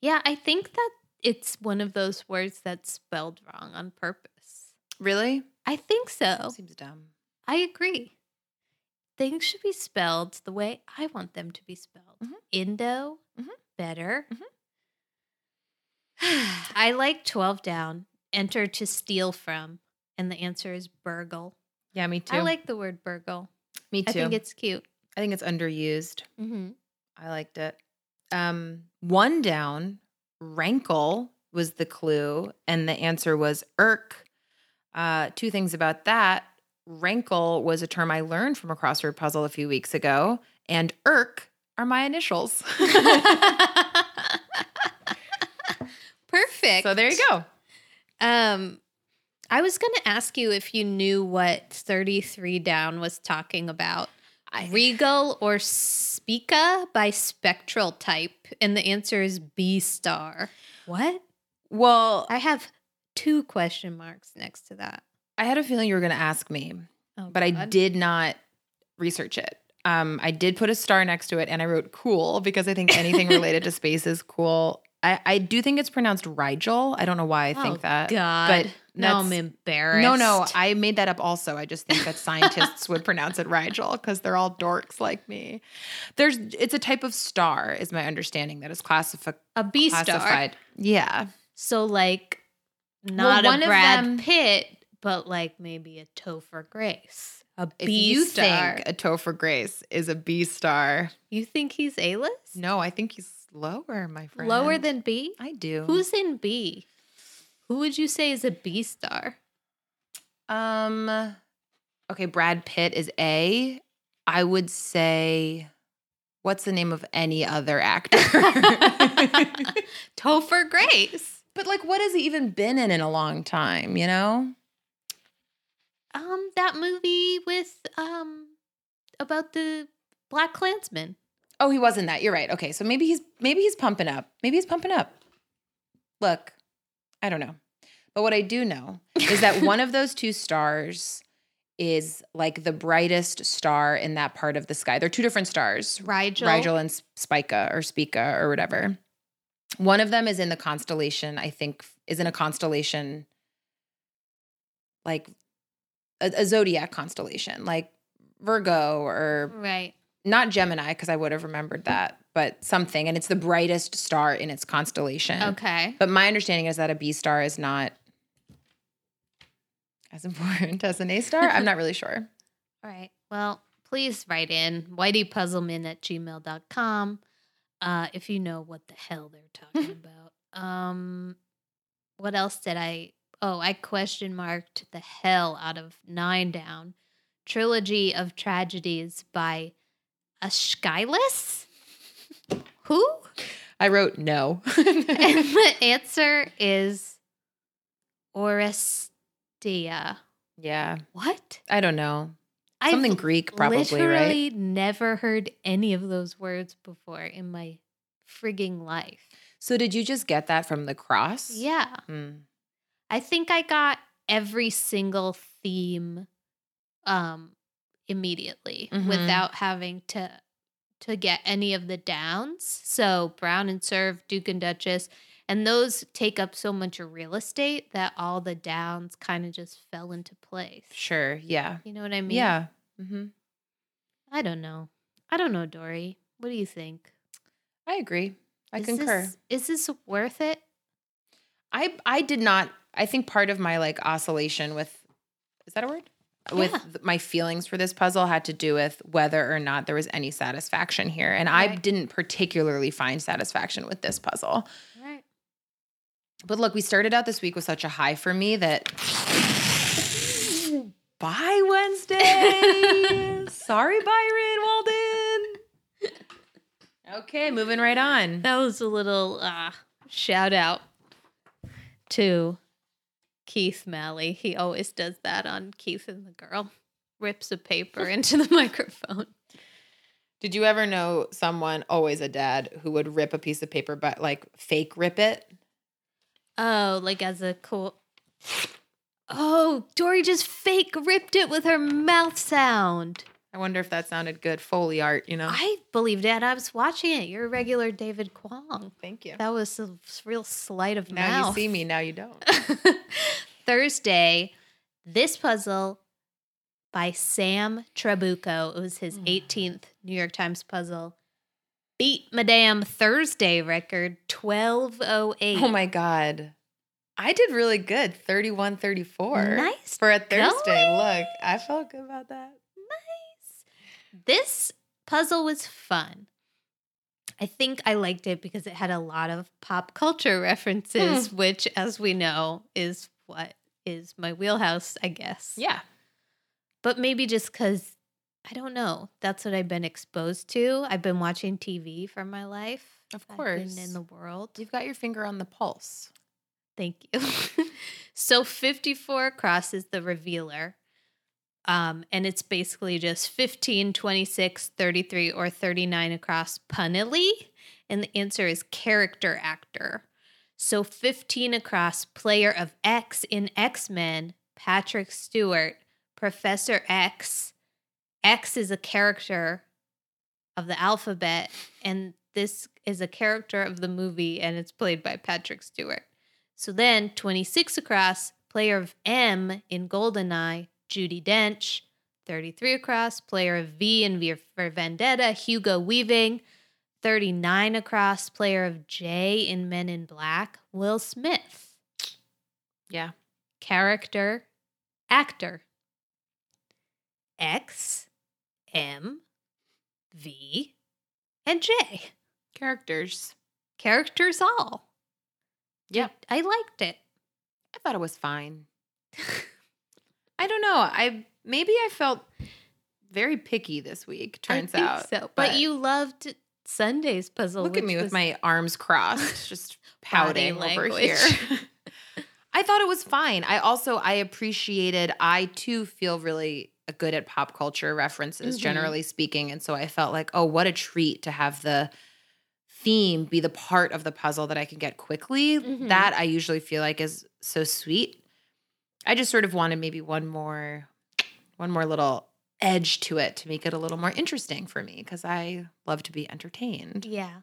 Yeah, I think that it's one of those words that's spelled wrong on purpose. Really? I think so. Seems dumb. I agree. Things should be spelled the way I want them to be spelled. Mhm. Indo, Mhm. better. Mhm. I like 12 down, enter to steal from. And the answer is burgle. Yeah, me too. I like the word burgle. me too. I think it's cute. I think it's underused. Mm-hmm. I liked it. Um, one down, rankle was the clue, and the answer was irk. Uh, two things about that. Rankle was a term I learned from a crossword puzzle a few weeks ago, and irk are my initials. Perfect. so there you go. Um, I was going to ask you if you knew what 33 down was talking about. Regal or Spica by Spectral Type. And the answer is B star. What? Well, I have two question marks next to that. I had a feeling you were going to ask me, Oh, but I did not research it. Um, I did put a star next to it, and I wrote "cool" because I think anything related to space is cool. I, I do think it's pronounced Rigel. I don't know why I think Oh, that. God. but now I'm embarrassed. No, no, I made that up. Also, I just think that scientists would pronounce it Rigel because they're all dorks like me. There's, it's a type of star, is my understanding that is classifi- a B star. classified. Yeah, So, like, not one a of Brad them- Pitt, but like maybe a Topher Grace. A if you star. think a Topher Grace is a B star, you think he's A list? no, I think he's lower, my friend. Lower than B? I do. Who's in B? Who would you say is a B star? um? Okay, Brad Pitt is A. I would say, what's the name of any other actor? Topher Grace. But like, what has he even been in in a long time? You know? Um, that movie with um about the Black Klansman. Oh, he wasn't that. You're right. Okay, so maybe he's maybe he's pumping up. Maybe he's pumping up. Look, I don't know, but what I do know is that one of those two stars is like the brightest star in that part of the sky. They're two different stars, Rigel. Rigel and Spica or Spica or whatever. One of them is in the constellation. I think is in a constellation like a, a zodiac constellation, like Virgo or Right. Not Gemini because I would have remembered that, but something, and it's the brightest star in its constellation. Okay. But my understanding is that a B star is not as important as an A star. I'm not really sure. All right. Well, please write in whiteypuzzleman at gmail.com uh, if you know what the hell they're talking about. Um, what else did I? Oh, I question marked the hell out of Nine Down. Trilogy of Tragedies by Aeschylus? Who? I wrote no. and the answer is Oresteia. yeah, What? I don't know. I've Something Greek, probably, right? literally never heard any of those words before in my frigging life. So did you just get that from the cross? Yeah. Hmm. I think I got every single theme um immediately Mhm. without having to to get any of the downs. So Brown and Serve, Duke and Duchess, and those take up so much real estate that all the downs kind of just fell into place. Sure. Yeah. You know what I mean? Yeah. hmm I don't know. I don't know, Dory. What do you think? I agree. I Is concur. This, is this worth it? I I did not. I think part of my like oscillation with is that a word? With Yeah. my feelings for this puzzle had to do with whether or not there was any satisfaction here, and I didn't particularly find satisfaction with this puzzle. Right. But look, we started out this week with such a high for me that bye Wednesday. Sorry, Byron Walden. Okay, moving right on. That was a little uh, shout out to Keith Malley. He always does that on Keith and the Girl. Rips a paper into the microphone. Did you ever know someone, always a dad, who would rip a piece of paper but like fake rip it? Oh, like as a cool. Oh, Dory just fake ripped it with her mouth sound. I wonder if that sounded good. Foley art, you know? I believed it. I was watching it. You're a regular David Kwong. Thank you. That was a real slight of Now mouth. Now you see me, now you don't. Thursday, this puzzle by Sam Trabucco. It was his Mm. 18th New York Times puzzle. Beat Madame Thursday record 1208. Oh my God. I did really good. 31 34. Nice For a Thursday. going. Look, I felt good about that. This puzzle was fun. I think I liked it because it had a lot of pop culture references, Hmm. which, as we know, is what is my wheelhouse, I guess. Yeah. But maybe just because I don't know. That's what I've been exposed to. I've been watching TV for my life. Of course. in the world. You've got your finger on the pulse. Thank you. so 54 across is the revealer. Um, and it's basically just 15, 26, 33, or 39 across punnily. And the answer is character actor. So 15 across, player of X in X Men, Patrick Stewart, Professor X. X is a character of the alphabet, and this is a character of the movie, and it's played by Patrick Stewart. So then 26 across, player of M in Goldeneye, Judi Dench. 33 across, player of V in V for Vendetta, Hugo Weaving. 39 across, player of J in Men in Black, Will Smith. Yeah. Character, actor. X, M, V, and J. Characters. Characters all. Yeah. I liked it. I thought it was fine. I don't know. I maybe I felt very picky this week, turns out. so. But, you loved Sunday's puzzle. Look at me with my arms crossed, just pouting over here. I thought it was fine. I also I appreciated. I too feel really good at pop culture references, Mhm. generally speaking, and so I felt like, oh, what a treat to have the theme be the part of the puzzle that I can get quickly. Mhm. That I usually feel like is so sweet. I just sort of wanted maybe one more, one more little edge to it to make it a little more interesting for me because I love to be entertained. Yeah.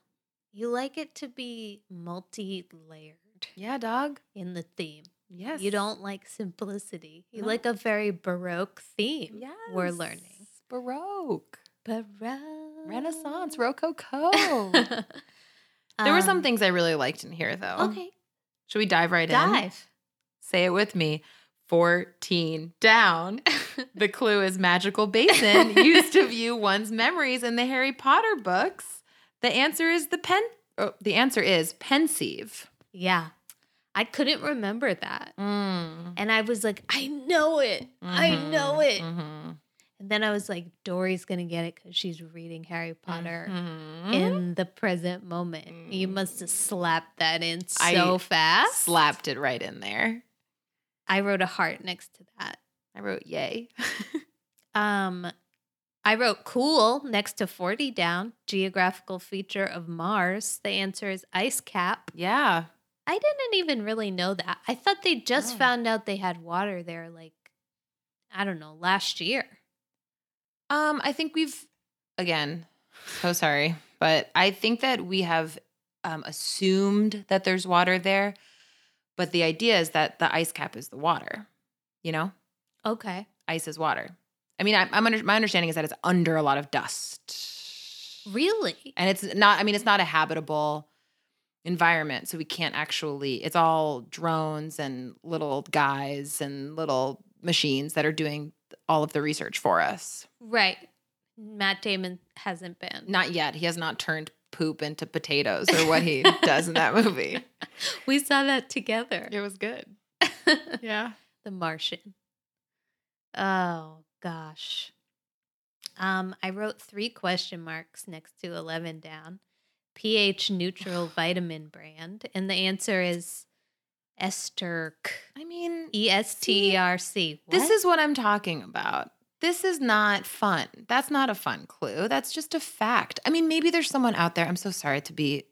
You like it to be multi layered Yeah, dog. in the theme. Yes. You don't like simplicity. You No. like a very Baroque theme. Yes. We're learning. Baroque, Baroque. Renaissance, Rococo. there were some Um, things I really liked in here, though. Okay. Should we dive right in? Dive. Say it with me. 14 down. the clue is magical basin used to view one's memories in the Harry Potter books. The answer is the pen. Oh, the answer is Pensieve. yeah. I couldn't remember that. Mm. And I was like, I know it. I know it. Mhm. And then I was like, Dory's going to get it because she's reading Harry Potter Mhm. in the present moment. You must have slapped that in I so fast. slapped it right in there. I wrote a heart next to that. I wrote yay. Um, I wrote cool next to 40 down, geographical feature of Mars. The answer is ice cap. yeah. I didn't even really know that. I thought they just Oh. found out they had water there, like, I don't know, last year. Um, I think we've again, so sorry, but I think that we have um, assumed that there's water there, but the idea is that the ice cap is the water. You know, Okay. ice is water. I mean, I, I'm under, my understanding is that it's under a lot of dust, Really? and it's not. I mean, it's not a habitable environment, so we can't actually. It's all drones and little guys and little machines that are doing all of the research for us. Right. Matt Damon hasn't been. Not yet. He has not turned poop into potatoes or what he does in that movie. We saw that together. It was good. Yeah. the Martian. Oh gosh. Um, I wrote three question marks next to 11 down. pH neutral vitamin brand. And the answer is Ester-C. I mean, E S T E R C. this is what I'm talking about. This is not fun. That's not a fun clue. That's just a fact. I mean, maybe there's someone out there. I'm so sorry to be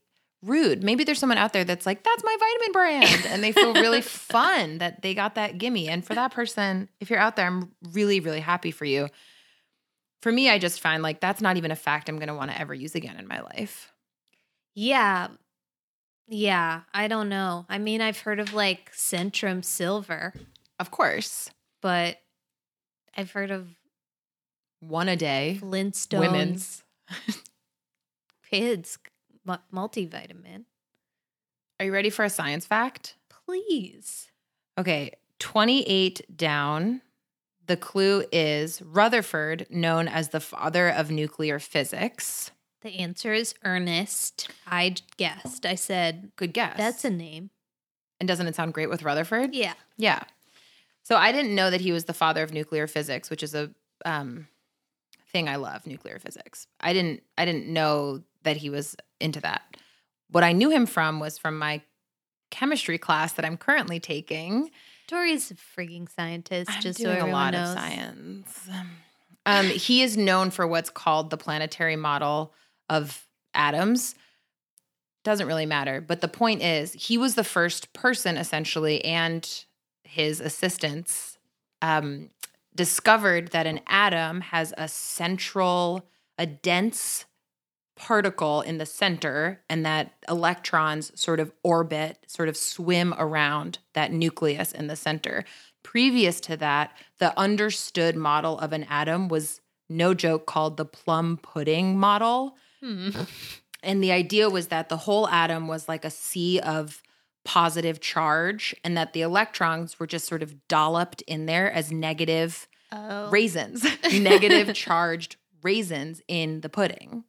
rude. Maybe there's someone out there that's like, that's my vitamin brand. And they feel really fun that they got that gimme. And for that person, if you're out there, I'm really, really happy for you. For me, I just find like that's not even a fact I'm going to want to ever use again in my life. Yeah. Yeah. I don't know. I mean, I've heard of like Centrum Silver, Of course, but I've heard of one a day, Flintstones women's. kids mu- multivitamin. Are you ready for a science fact? Please. Okay, 28 down. The clue is Rutherford, known as the father of nuclear physics. The answer is Ernest. I guessed. I said, Good guess. that's a name. and doesn't it sound great with Rutherford? Yeah. Yeah. So I didn't know that he was the father of nuclear physics, which is a um, thing I love, nuclear physics. I didn't I didn't know that he was into that. What I knew him from was from my chemistry class that I'm currently taking. Dory's a freaking scientist, I'm just so doing a lot knows. of science. Um, he is known for what's called the planetary model of atoms. Doesn't really matter, but the point is, he was the first person, essentially, and his assistants um, discovered that an atom has a central, a dense particle in the center, and that electrons sort of orbit, sort of swim around that nucleus in the center. Previous to that, the understood model of an atom was no joke called the plum pudding model. Hmm. And the idea was that the whole atom was like a sea of positive charge, and that the electrons were just sort of dolloped in there as negative Oh. raisins, negative charged raisins in the pudding.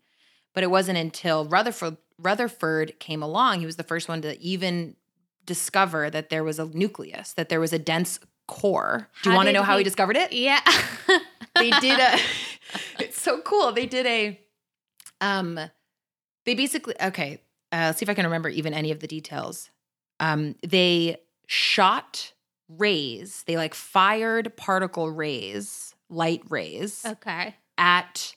But it wasn't until Rutherford Rutherford came along, he was the first one to even discover that there was a nucleus, that there was a dense core. Do you How want to know how he he- discovered it? Yeah. They did a It's so cool. They did a um they basically okay, uh, let's see if I can remember even any of the details. Um they shot rays. They like fired particle rays, light rays okay. at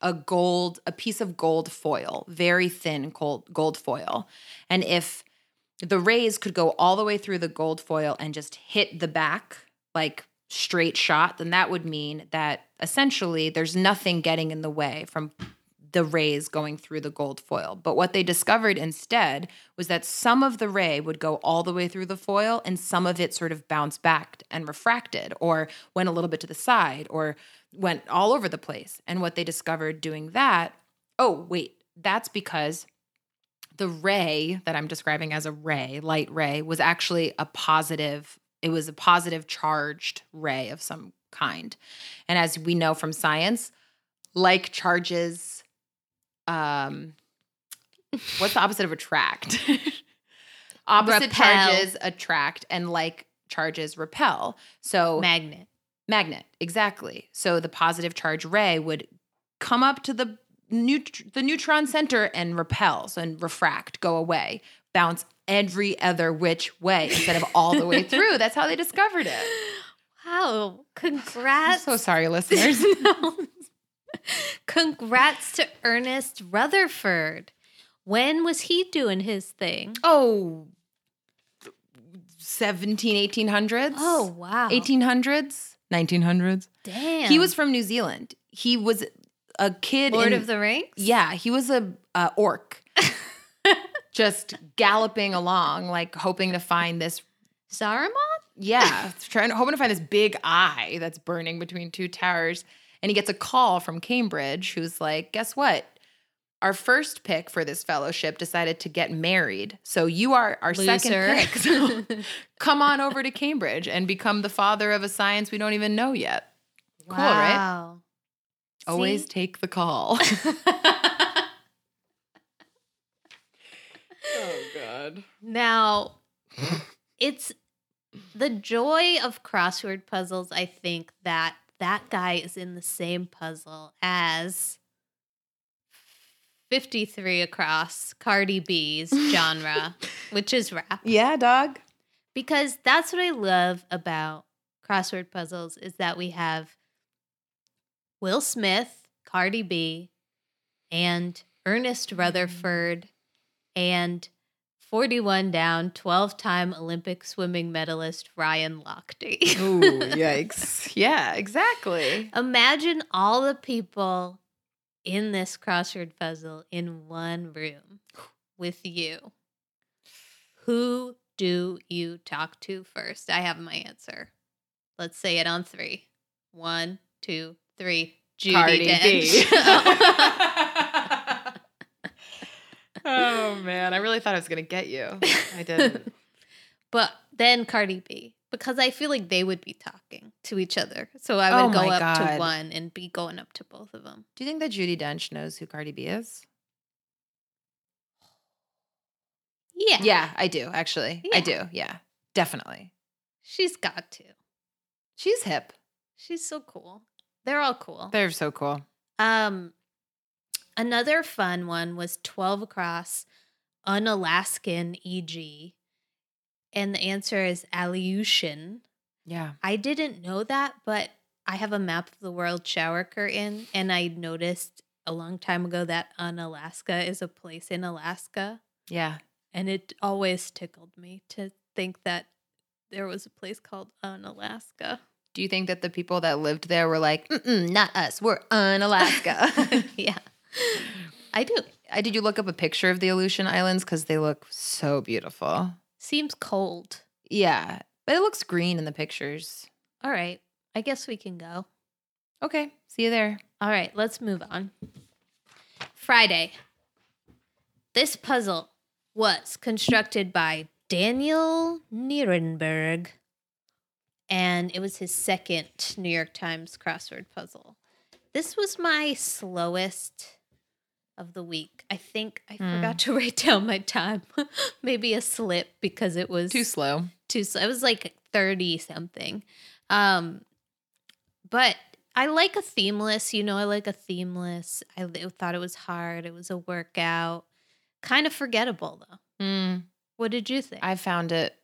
a gold, a piece of gold foil, very thin gold, gold foil. And if the rays could go all the way through the gold foil and just hit the back, like straight shot, then that would mean that essentially there's nothing getting in the way from the rays going through the gold foil. But what they discovered instead was that some of the ray would go all the way through the foil and some of it sort of bounced back and refracted or went a little bit to the side or went all over the place. And what they discovered doing that, oh, wait, that's because the ray that I'm describing as a ray, light ray, was actually a positive, it was a positive charged ray of some kind. And as we know from science, like charges um what's the opposite of attract? opposite Repel. charges attract and like charges repel. So Magnet. magnet exactly so the positive charge ray would come up to the neut- the neutron center and repel so and refract go away bounce every other which way instead of all the way through that's how they discovered it Wow. i'm Congrats. so sorry listeners No. Congrats to Ernest Rutherford. When was he doing his thing? oh 17 1800s Oh, wow. 1800s 1900s Damn. he was from new zealand he was a kid Lord in, of the Rings? Yeah, he was a uh, orc, just galloping along, like hoping to find this. Saruman? Yeah, trying hoping to find this big eye that's burning between two towers. And he gets a call from Cambridge, who's like, "Guess what? Our first pick for this fellowship decided to get married, so you are our second pick. So come on over to Cambridge and become the father of a science we don't even know yet. Cool, right? Wow. Always take the call." Oh, God. Now, it's the joy of crossword puzzles. I think that that guy is in the same puzzle as 53 across Cardi B's genre, which is rap. Yeah, dog. Because that's what I love about crossword puzzles is that we have Will Smith, Cardi B, and Ernest mm-hmm. Rutherford and 41 down, 12 time Olympic swimming medalist Ryan Lochte. Ooh, yikes. Yeah, exactly. Imagine all the people in this crossword puzzle in one room with you. Who do you talk to first? I have my answer. Let's say it on three. One, two, three. Judi Cardi. Dench. Oh. oh man, I really thought I was gonna get you. I didn't. but then Cardi B, because I feel like they would be talking to each other. So I Oh would go my up to one and be going up to both of them. Do you think that Judi Dench knows who Cardi B is? Yeah. Yeah, I do, actually. I do. Yeah. Definitely. She's got to. She's hip. She's so cool. They're all cool. They're so cool. Um, another fun one was 12 across Unalaskan EG. And the answer is Aleutian. Yeah. I didn't know that, but I have a map of the world shower curtain, and I noticed a long time ago that Unalaska is a place in Alaska. Yeah. And it always tickled me to think that there was a place called Unalaska. Do you think that the people that lived there were like, Mm-mm, not us, we're Unalaska? Yeah. I do. I, did you look up a picture of the Aleutian Islands? Because they look so beautiful. Seems cold. Yeah. But it looks green in the pictures. All right. I guess we can go. Okay. See you there. All right, let's move on. Friday. This puzzle was constructed by Daniel Nierenberg, and it was his second New York Times crossword puzzle. This was my slowest of the week. I think I Hmm. forgot to write down my time. Maybe a slip because it was Too slow. too slow. It was like 30 something. Um but I like a themeless, you know, I like a themeless. I thought it was hard. It was a workout. Kind of forgettable though. Mm, What did you think? I found it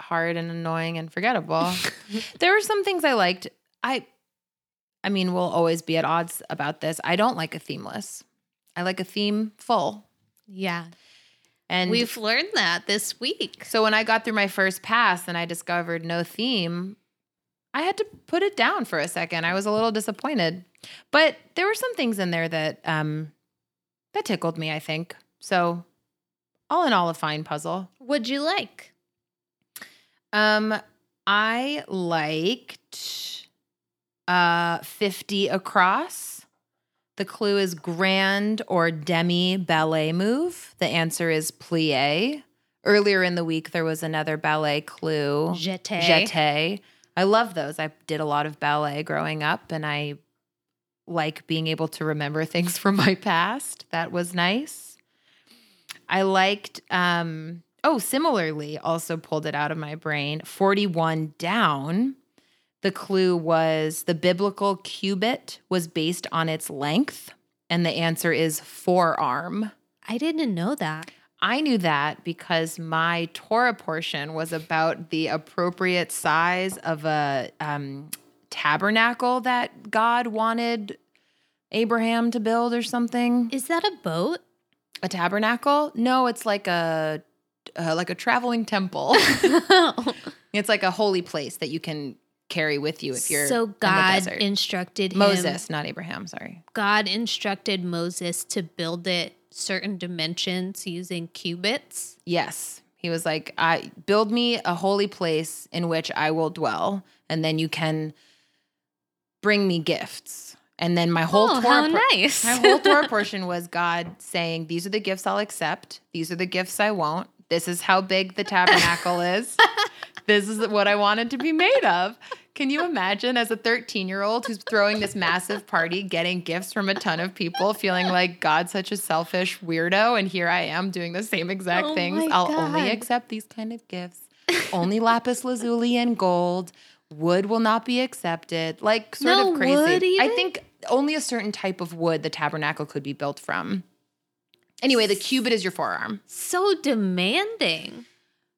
hard and annoying and forgettable. there were some things I liked. I I mean, we'll always be at odds about this. I don't like a themeless. I like a theme full. yeah. And We've learned that this week. so when I got through my first pass and I discovered no theme, I had to put it down for a second. I was a little disappointed. But there were some things in there that um that tickled me, I think. So all in all a fine puzzle. What'd you like? Um, I liked uh 50 across. The clue is grand or demi ballet move. The answer is plie. Earlier in the week, there was another ballet clue. Jeté. Jeté. I love those. I did a lot of ballet growing up and I like being able to remember things from my past. That was nice. I liked um oh, similarly also pulled it out of my brain. 41 down. The clue was the biblical cubit was based on its length and the answer is forearm. I didn't know that. I knew that because my Torah portion was about the appropriate size of a um, tabernacle that God wanted Abraham to build or something. Is that a boat? A tabernacle? No, it's like a uh, like a traveling temple. it's like a holy place that you can carry with you if you're so in God desert. instructed him, Moses, not Abraham. Sorry. God instructed Moses to build it certain dimensions using cubits. Yes. He was like, I build me a holy place in which I will dwell, and then you can bring me gifts. And then my whole oh, Torah nice! my whole Torah portion was God saying, These are the gifts I'll accept, these are the gifts I won't. This is how big the tabernacle is. This is what I wanted to be made of. Can you imagine as a 13 year old who's throwing this massive party, getting gifts from a ton of people, feeling like God's such a selfish weirdo, and here I am doing the same exact Oh things. I'll God. only accept these kind of gifts. Only lapis lazuli and gold. Wood will not be accepted. Like sort No of crazy. wood I think only a certain type of wood the tabernacle could be built from. Anyway, the cubit is your forearm. So demanding.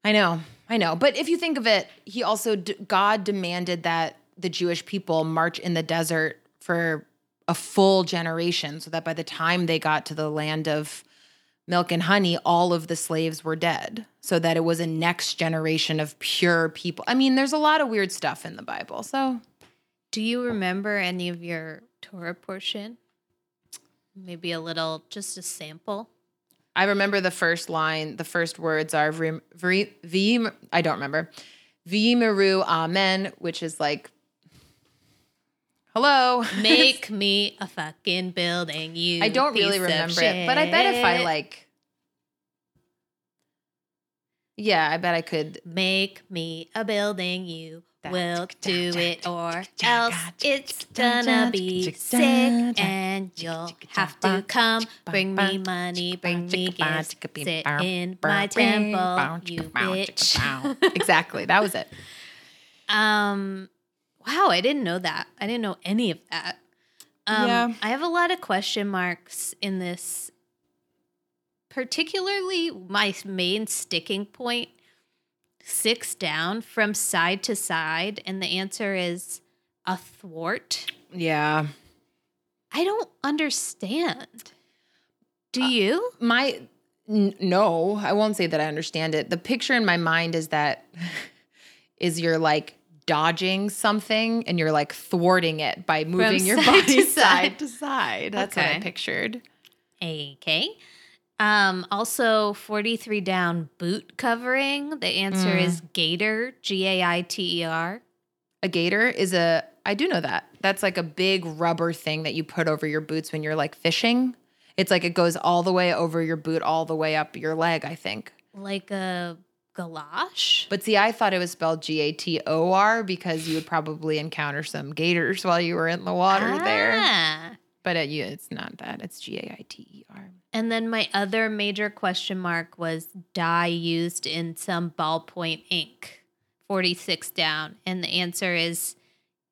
I know, I know. But if you think of it, he also, d- God demanded that the Jewish people march in the desert for a full generation so that by the time they got to the land of milk and honey, all of the slaves were dead. So that it was a next generation of pure people. I mean, there's a lot of weird stuff in the Bible. So Do you remember any of your Torah portion? Maybe a little, just a sample. I remember the first line, the first words are vrim- vri- vim, I don't remember. Vimeru amen, which is like, hello. Make me a fucking building, you. I don't really remember it, but I bet if I like, yeah, I bet I could. Make me a building, you Will do it, or else it's gonna be sick, and you'll have to come bring me money, bring me gifts, sit in my temple, you bitch. exactly. That was it. Um, wow, I didn't know that. I didn't know any of that. Um, Yeah. I have a lot of question marks in this. Particularly, my main sticking point six down from side to side, and the answer is a thwart. Yeah. I don't understand. Do uh, you? My n- no, I won't say that I understand it. The picture in my mind is that is you're like dodging something and you're like thwarting it by moving your side body to side side. to side. That's what I pictured. Okay. Um, also, 43 down boot covering. The answer Mm. is gaiter, G A I T E R. A gator is a I do know that. That's like a big rubber thing that you put over your boots when you're like fishing. It's like it goes all the way over your boot all the way up your leg, I think. Like a galosh. But see, I thought it was spelled G A T O R because you would probably encounter some gators while you were in the water there. But it, you, it's not that. It's G A I T E R. And then my other major question mark was dye used in some ballpoint ink. 46 down. And the answer is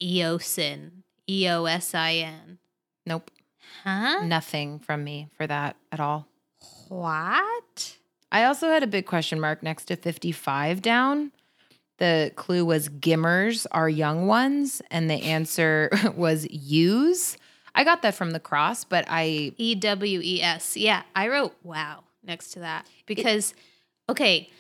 eosin. E O S I N. Nope. Huh? Nothing from me for that at all. What? I also had a big question mark next to 55 down. The clue was gimmers are young ones, and the answer was ewes. I got that from the cross, but I E W E S. Yeah, I wrote wow next to that because, okay,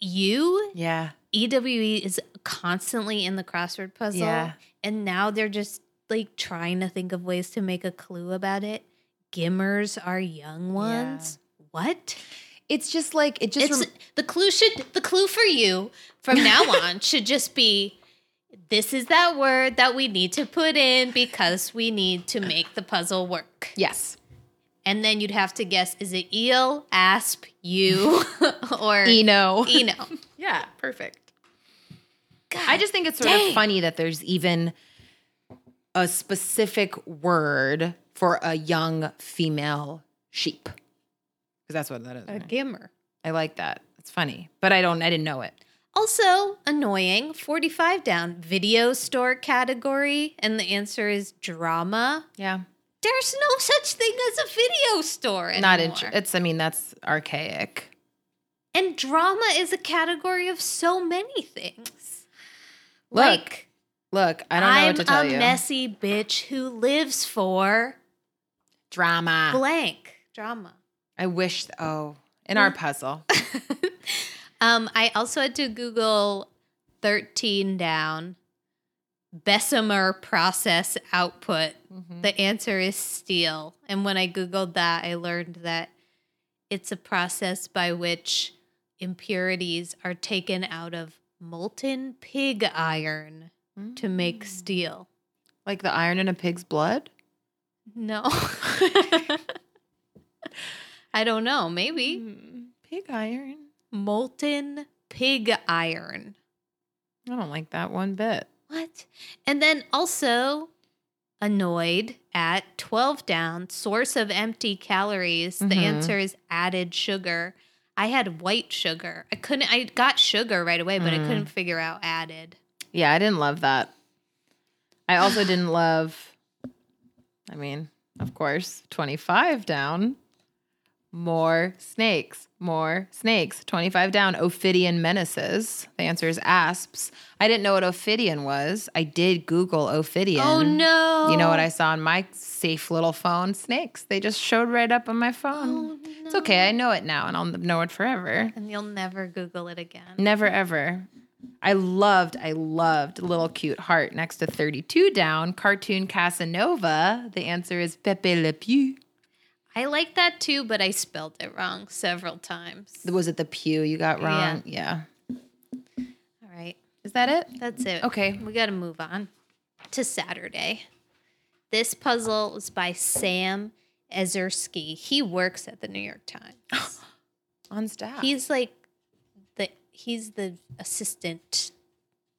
you yeah E W E is constantly in the crossword puzzle, Yeah. and now they're just like trying to think of ways to make a clue about it. Gimmers are young ones. What? it's just like it just rem- the clue should the clue for you from now on should just be this is that word that we need to put in because we need to make the puzzle work. yes And then ewe'd have to guess is it eel, asp, you, or Eno. Eno? yeah, perfect. God, I just think it's sort dang. of funny that there's even a specific word for a young female sheep. Because that's what that is. a right? gimmer. I like that. It's funny, but I don't. I didn't know it. Also annoying. 45 down. Video store category. And the answer is drama. Yeah, There's no such thing as a video store anymore. not It's. I mean, that's archaic. and drama is a category of so many things. Look, like, look. I don't know I'm what to tell you. I'm a messy bitch who lives for Drama. blank. Drama. I wish. Oh, in our puzzle. Um, I also had to Google 13 down Bessemer process output. Mhm. The answer is steel. And when I Googled that, I learned that it's a process by which impurities are taken out of molten pig iron to make Mm. steel. like the iron in a pig's blood. No. I don't know. Maybe Mm, Pig iron. Molten pig iron. I don't like that one bit. What? And then also annoyed at 12 down, source of empty calories. The Mhm. answer is added sugar. I had white sugar. I couldn't, I got sugar right away, but I Mm. couldn't figure out added. Yeah, I didn't love that. I also didn't love, I mean, of course, 25 down. More snakes, more snakes. 25 down, Ophidian menaces. The answer is asps. I didn't know what Ophidian was. I did Google Ophidian. Oh no. You know what I saw on my safe little phone? Snakes. They just showed right up on my phone. Oh, It's okay. I know it now and I'll know it forever. And you'll never Google it again. Never ever. I loved, I loved little cute heart next to 32 down, cartoon Casanova. The answer is Pepe Le Pew. I like that too, but I spelled it wrong several times. Was it the pew you got wrong? Yeah. yeah. All right. Is that it? That's it. Okay. We got to move on to Saturday. This puzzle is by Sam Ezersky. He works at the New York Times. On staff. he's like the he's the assistant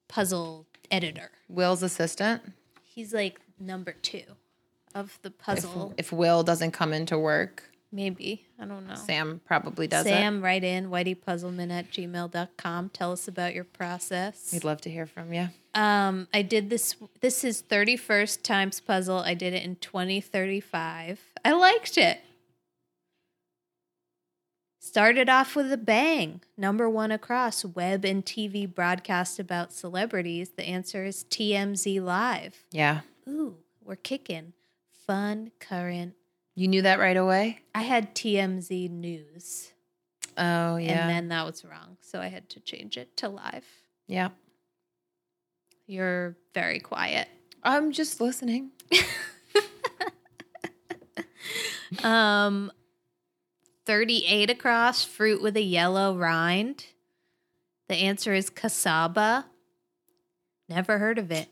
puzzle editor. Will's assistant. He's like number 2 of the puzzle. if Will doesn't come into work, Maybe. I don't know. Sam probably does Sam, write in whiteypuzzleman at gmail.com. Tell us about your process. We'd love to hear from you. Um, I did this. This is 31st times puzzle. I did it in 2035. I liked it. Started off with a bang. Number one across web and TV broadcast about celebrities. The answer is TMZ Live. Yeah. Ooh, we're kicking. Fun, current. You knew that right away? I had TMZ News, Oh, yeah. and then that was wrong. So I had to change it to live. yeah. You're very quiet. I'm just listening. Um, 38 across, fruit with a yellow rind. The answer is cassava. Never heard of it.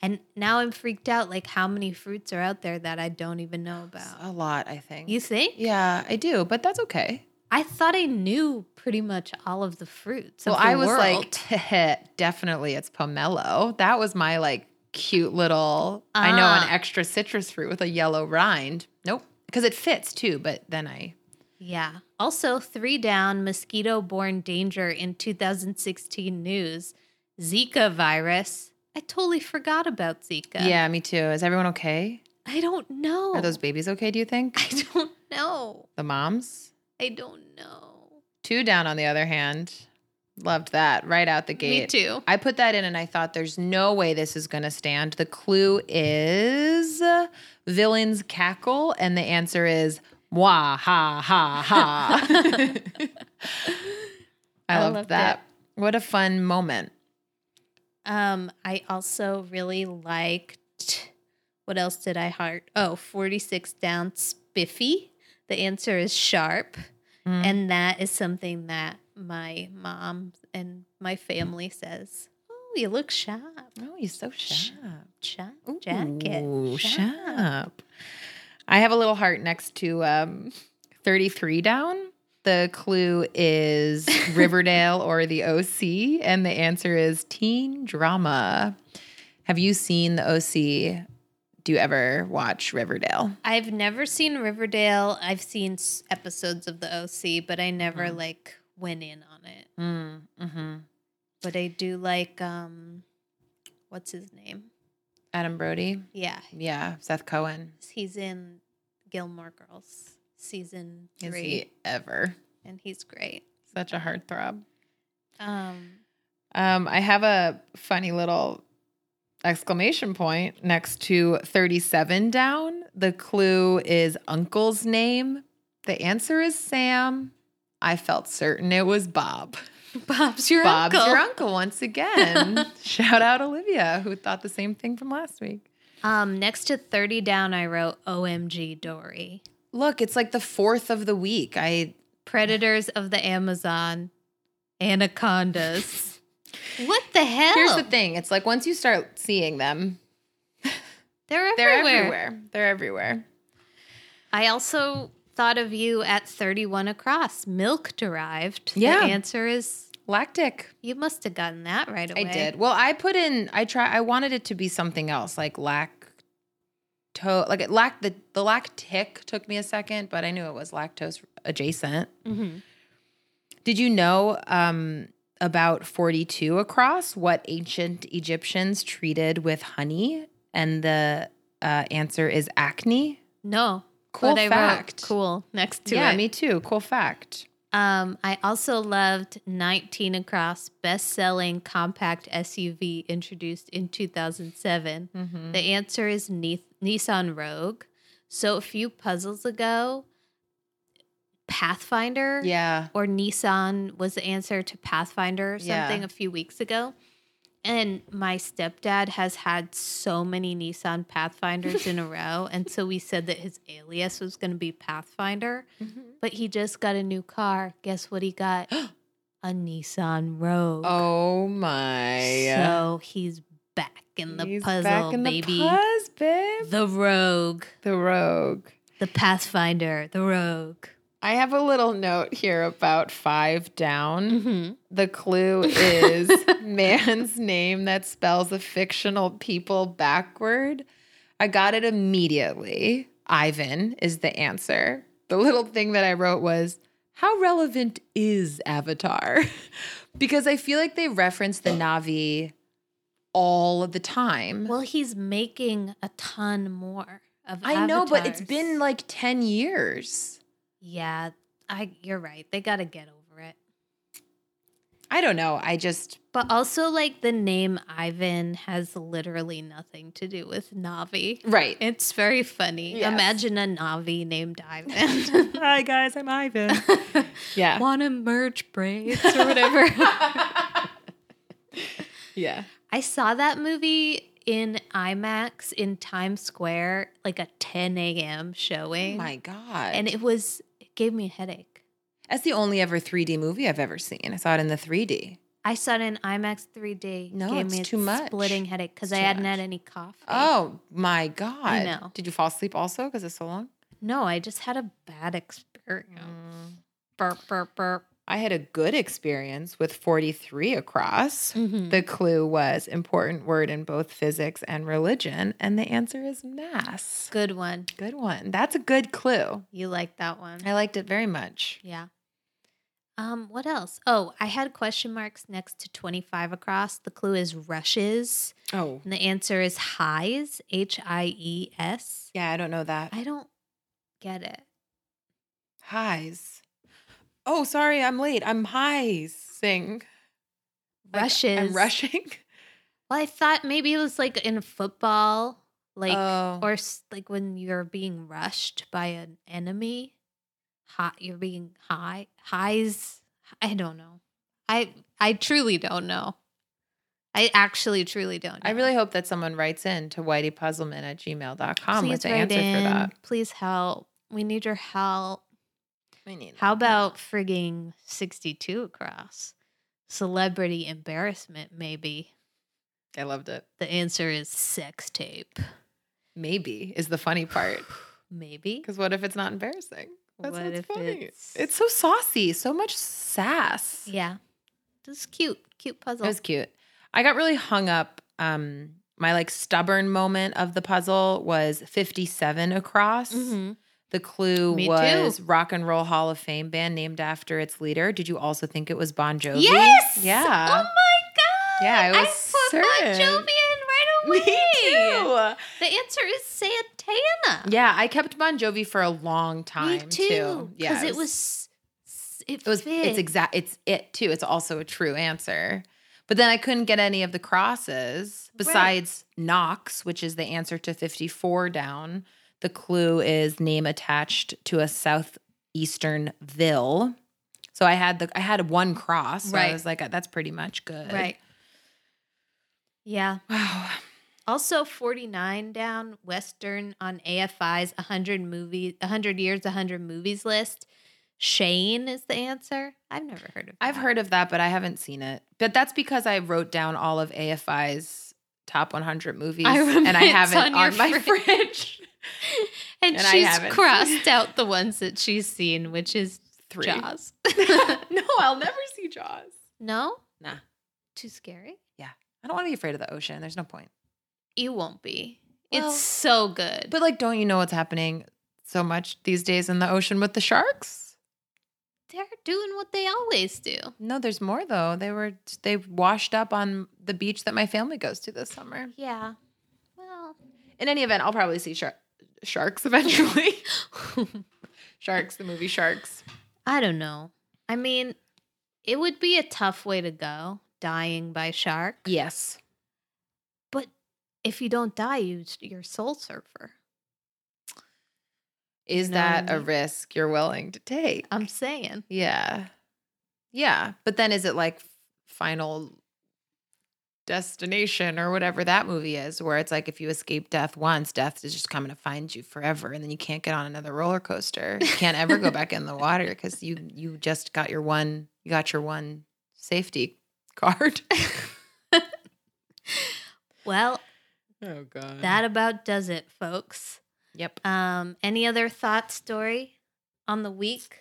And now I'm freaked out like how many fruits are out there that I don't even know about. A lot, I think. You think? Yeah, I do, but that's okay. I thought I knew pretty much all of the fruits. Well, of the I was world. like, definitely it's pomelo. That was my like cute little, I know, an Ah. extra citrus fruit with a yellow rind. Nope. Because it fits too, but then I, yeah. Also, three down, mosquito borne danger in 2016 news. Zika virus. I totally forgot about Zika. yeah, me too. Is everyone okay? I don't know. Are those babies okay, do you think? I don't know. The moms? I don't know. Two down, on the other hand. Loved that right out the gate. Me too. I put that in and I thought there's no way this is going to stand. The clue is villains cackle, and the answer is wah ha ha ha. I, I loved, loved that. What a fun moment. Um, I also really liked what else did I heart? Oh, 46 down spiffy. The answer is sharp. Mm. And that is something that my mom and my family says. Oh, you look sharp. Oh, you're so sharp. Sharp jacket. Ooh, sharp. I have a little heart next to um, 33 down. The clue is Riverdale or the OC, and the answer is teen drama. Have you seen the OC? Do you ever watch Riverdale? I've never seen Riverdale. I've seen s- episodes of the OC, but I never like went in on it. Mm, mm-hmm. But I do like um what's his name? Adam Brody. Yeah, Yeah, Seth Cohen. he's in Gilmore Girls season Is 3 he ever? and he's great. Such a heartthrob. Um Um, I have a funny little exclamation point next to 37 down. The clue is uncle's name. The answer is Sam. I felt certain it was Bob. Bob's your Bob's uncle. your uncle once again. Shout out Olivia, who thought the same thing from last week. Um next to 30 down I wrote OMG Dory. Look, it's like the fourth of the week. I Predators of the Amazon. Anacondas. what the hell? here's the thing. It's like once you start seeing them, They're everywhere. they're everywhere. They're everywhere. I also thought of you at 31 across, milk derived. Yeah. The answer is Lactic. You must have gotten that right away. I did. Well, I put in. I try. I wanted it to be something else, like lacto. Like it lacked the the lactic took me a second, but I knew it was lactose adjacent. Mhm. Did you know um, about forty two across what ancient Egyptians treated with honey? And the uh, answer is acne. No. Cool fact. cool next to yeah, it. me too. Cool fact. Um, I also loved 19 Across, best selling compact SUV introduced in 2007. Mm-hmm. The answer is Ni- Nissan Rogue. So a few puzzles ago, Pathfinder Yeah. or Nissan was the answer to Pathfinder or Yeah. something a few weeks ago. And my stepdad has had so many Nissan Pathfinders in a row. And so we said that his alias was going to be Pathfinder. Mm-hmm. But he just got a new car. Guess what he got? a Nissan Rogue. Oh my. So he's back in the He's puzzle, back in baby. The puzz, the Rogue, The rogue. the Pathfinder, the Rogue. I have a little note here about five down. Mm-hmm. The clue is man's name that spells a fictional people backward. I got it immediately. Ivan is the answer. The little thing that I wrote was, How relevant is Avatar? because I feel like they reference the Na'vi all the time. Well, he's making a ton more of Avatar. I know, but it's been like 10 years. Yeah, I you're right. They got to get over it. I don't know. I just, But also like the name Ivan has literally nothing to do with Na'vi. right. It's very funny. Yes. Imagine a Na'vi named Ivan. Hi, guys. I'm Ivan. yeah. Want to merge braids or whatever. Yeah. I saw that movie in IMAX in Times Square, like a 10 a.m. Oh showing. my God. and it was, it gave me a headache. That's the only ever 3D movie I've ever seen. I saw it in the 3D. I saw it in IMAX 3D. No, gave it's me a too much. splitting headache because I hadn't had any coffee. Oh my God. know. Did you fall asleep also because it's so long? No, I just had a bad experience. Mm. Burp, burp, burp. I had a good experience with 43 across. Mhm. The clue was important word in both physics and religion. And the answer is mass. Good one. Good one. That's a good clue. You like that one. I liked it very much. Yeah. Um, what else? Oh, I had question marks next to 25 across. The clue is rushes. Oh. And the answer is highs, H I E S. Yeah, I don't know that. I don't get it. Highs. Oh, sorry, I'm late. I'm high sing. Like, Rushes. I'm rushing. Well, I thought maybe it was like in football, like Oh. or like when you're being rushed by an enemy. Hot, you're being high highs. I don't know. I I truly don't know. I actually truly don't. Know. I really hope that someone writes in to whiteypuzzleman at gmail.com Please with the answer in. for that. Please help. We need your help. We need How about frigging 62 across? Celebrity embarrassment, maybe. I loved it. The answer is sex tape. Maybe is the funny part. Maybe. Because what if it's not embarrassing? That's What what's if funny. it's- It's so saucy, so much sass. Yeah. This is cute. Cute puzzle. It was cute. I got really hung up. Um, my like stubborn moment of the puzzle was 57 across. Mhm. The clue Me was too. Rock and Roll Hall of Fame band named after its leader. Did you also think it was Bon Jovi? Yes. Yeah. Oh my god. Yeah, I was put Bon certain. Jovi in right away. Me too. The answer is Santana. Yeah, I kept Bon Jovi for a long time Me too. Yeah, Because it was. It, it was it's exact it's it too. It's also a true answer. But then I couldn't get any of the crosses besides Knox, which is the answer to 54 down. The clue is name attached to a southeastern ville. So I had the I had one cross. So I was like, that's pretty much good. Right. Yeah. Wow. Also, 49 down, Western on AFI's 100 movie, 100 years, 100 movies list. Shane is the answer. I've never heard of I've that. heard of that, but I haven't seen it. But that's because I wrote down all of AFI's top 100 movies, I and I have it on on, my fridge. fridge. and, and she's crossed out the ones that she's seen, which is Three. Jaws. no, I'll never see Jaws. No? Nah. Too scary? Yeah. I don't want to be afraid of the ocean. There's no point. You won't be. Well, it's so good. But like, don't you know what's happening so much these days in the ocean with the sharks? they're doing what they always do. No, there's more though. They were they washed up on the beach that my family goes to this summer. Yeah. Well, In any event, I'll probably see shar- sharks eventually. sharks, the movie Sharks. I don't know. I mean, it would be a tough way to go, dying by shark. Yes. But if you don't die, you, you're soul surfer. Is You know what I that a risk you're willing to take? I'm saying. Yeah. Yeah. But then is it like final destination or whatever that movie is, where it's like if you escape death once, death is just coming to find you forever. And then you can't get on another roller coaster. You can't ever go back in the water because you you just got your one you got your one safety card. Well, Oh god. that about does it, folks. Yep. Um, any other thoughts, story on the week?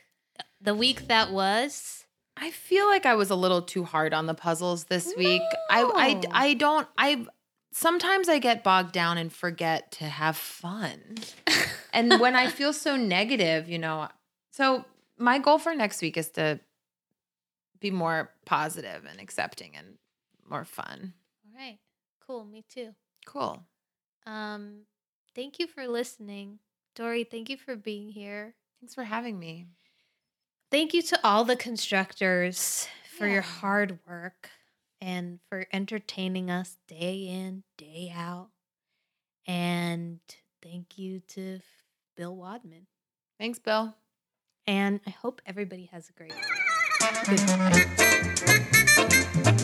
The week that was? I feel like I was a little too hard on the puzzles this week. I, I I don't I sometimes I get bogged down and forget to have fun. and when I feel so negative, you know, so my goal for next week is to be more positive and accepting and more fun. All right. Cool. Me too. Cool. Um, thank you for listening. Dory, thank you for being here. Thanks for having me. Thank you to all the constructors for your hard work and for entertaining us day in, day out. And thank you to Bill Wadman. Thanks, Bill. And I hope everybody has a great night.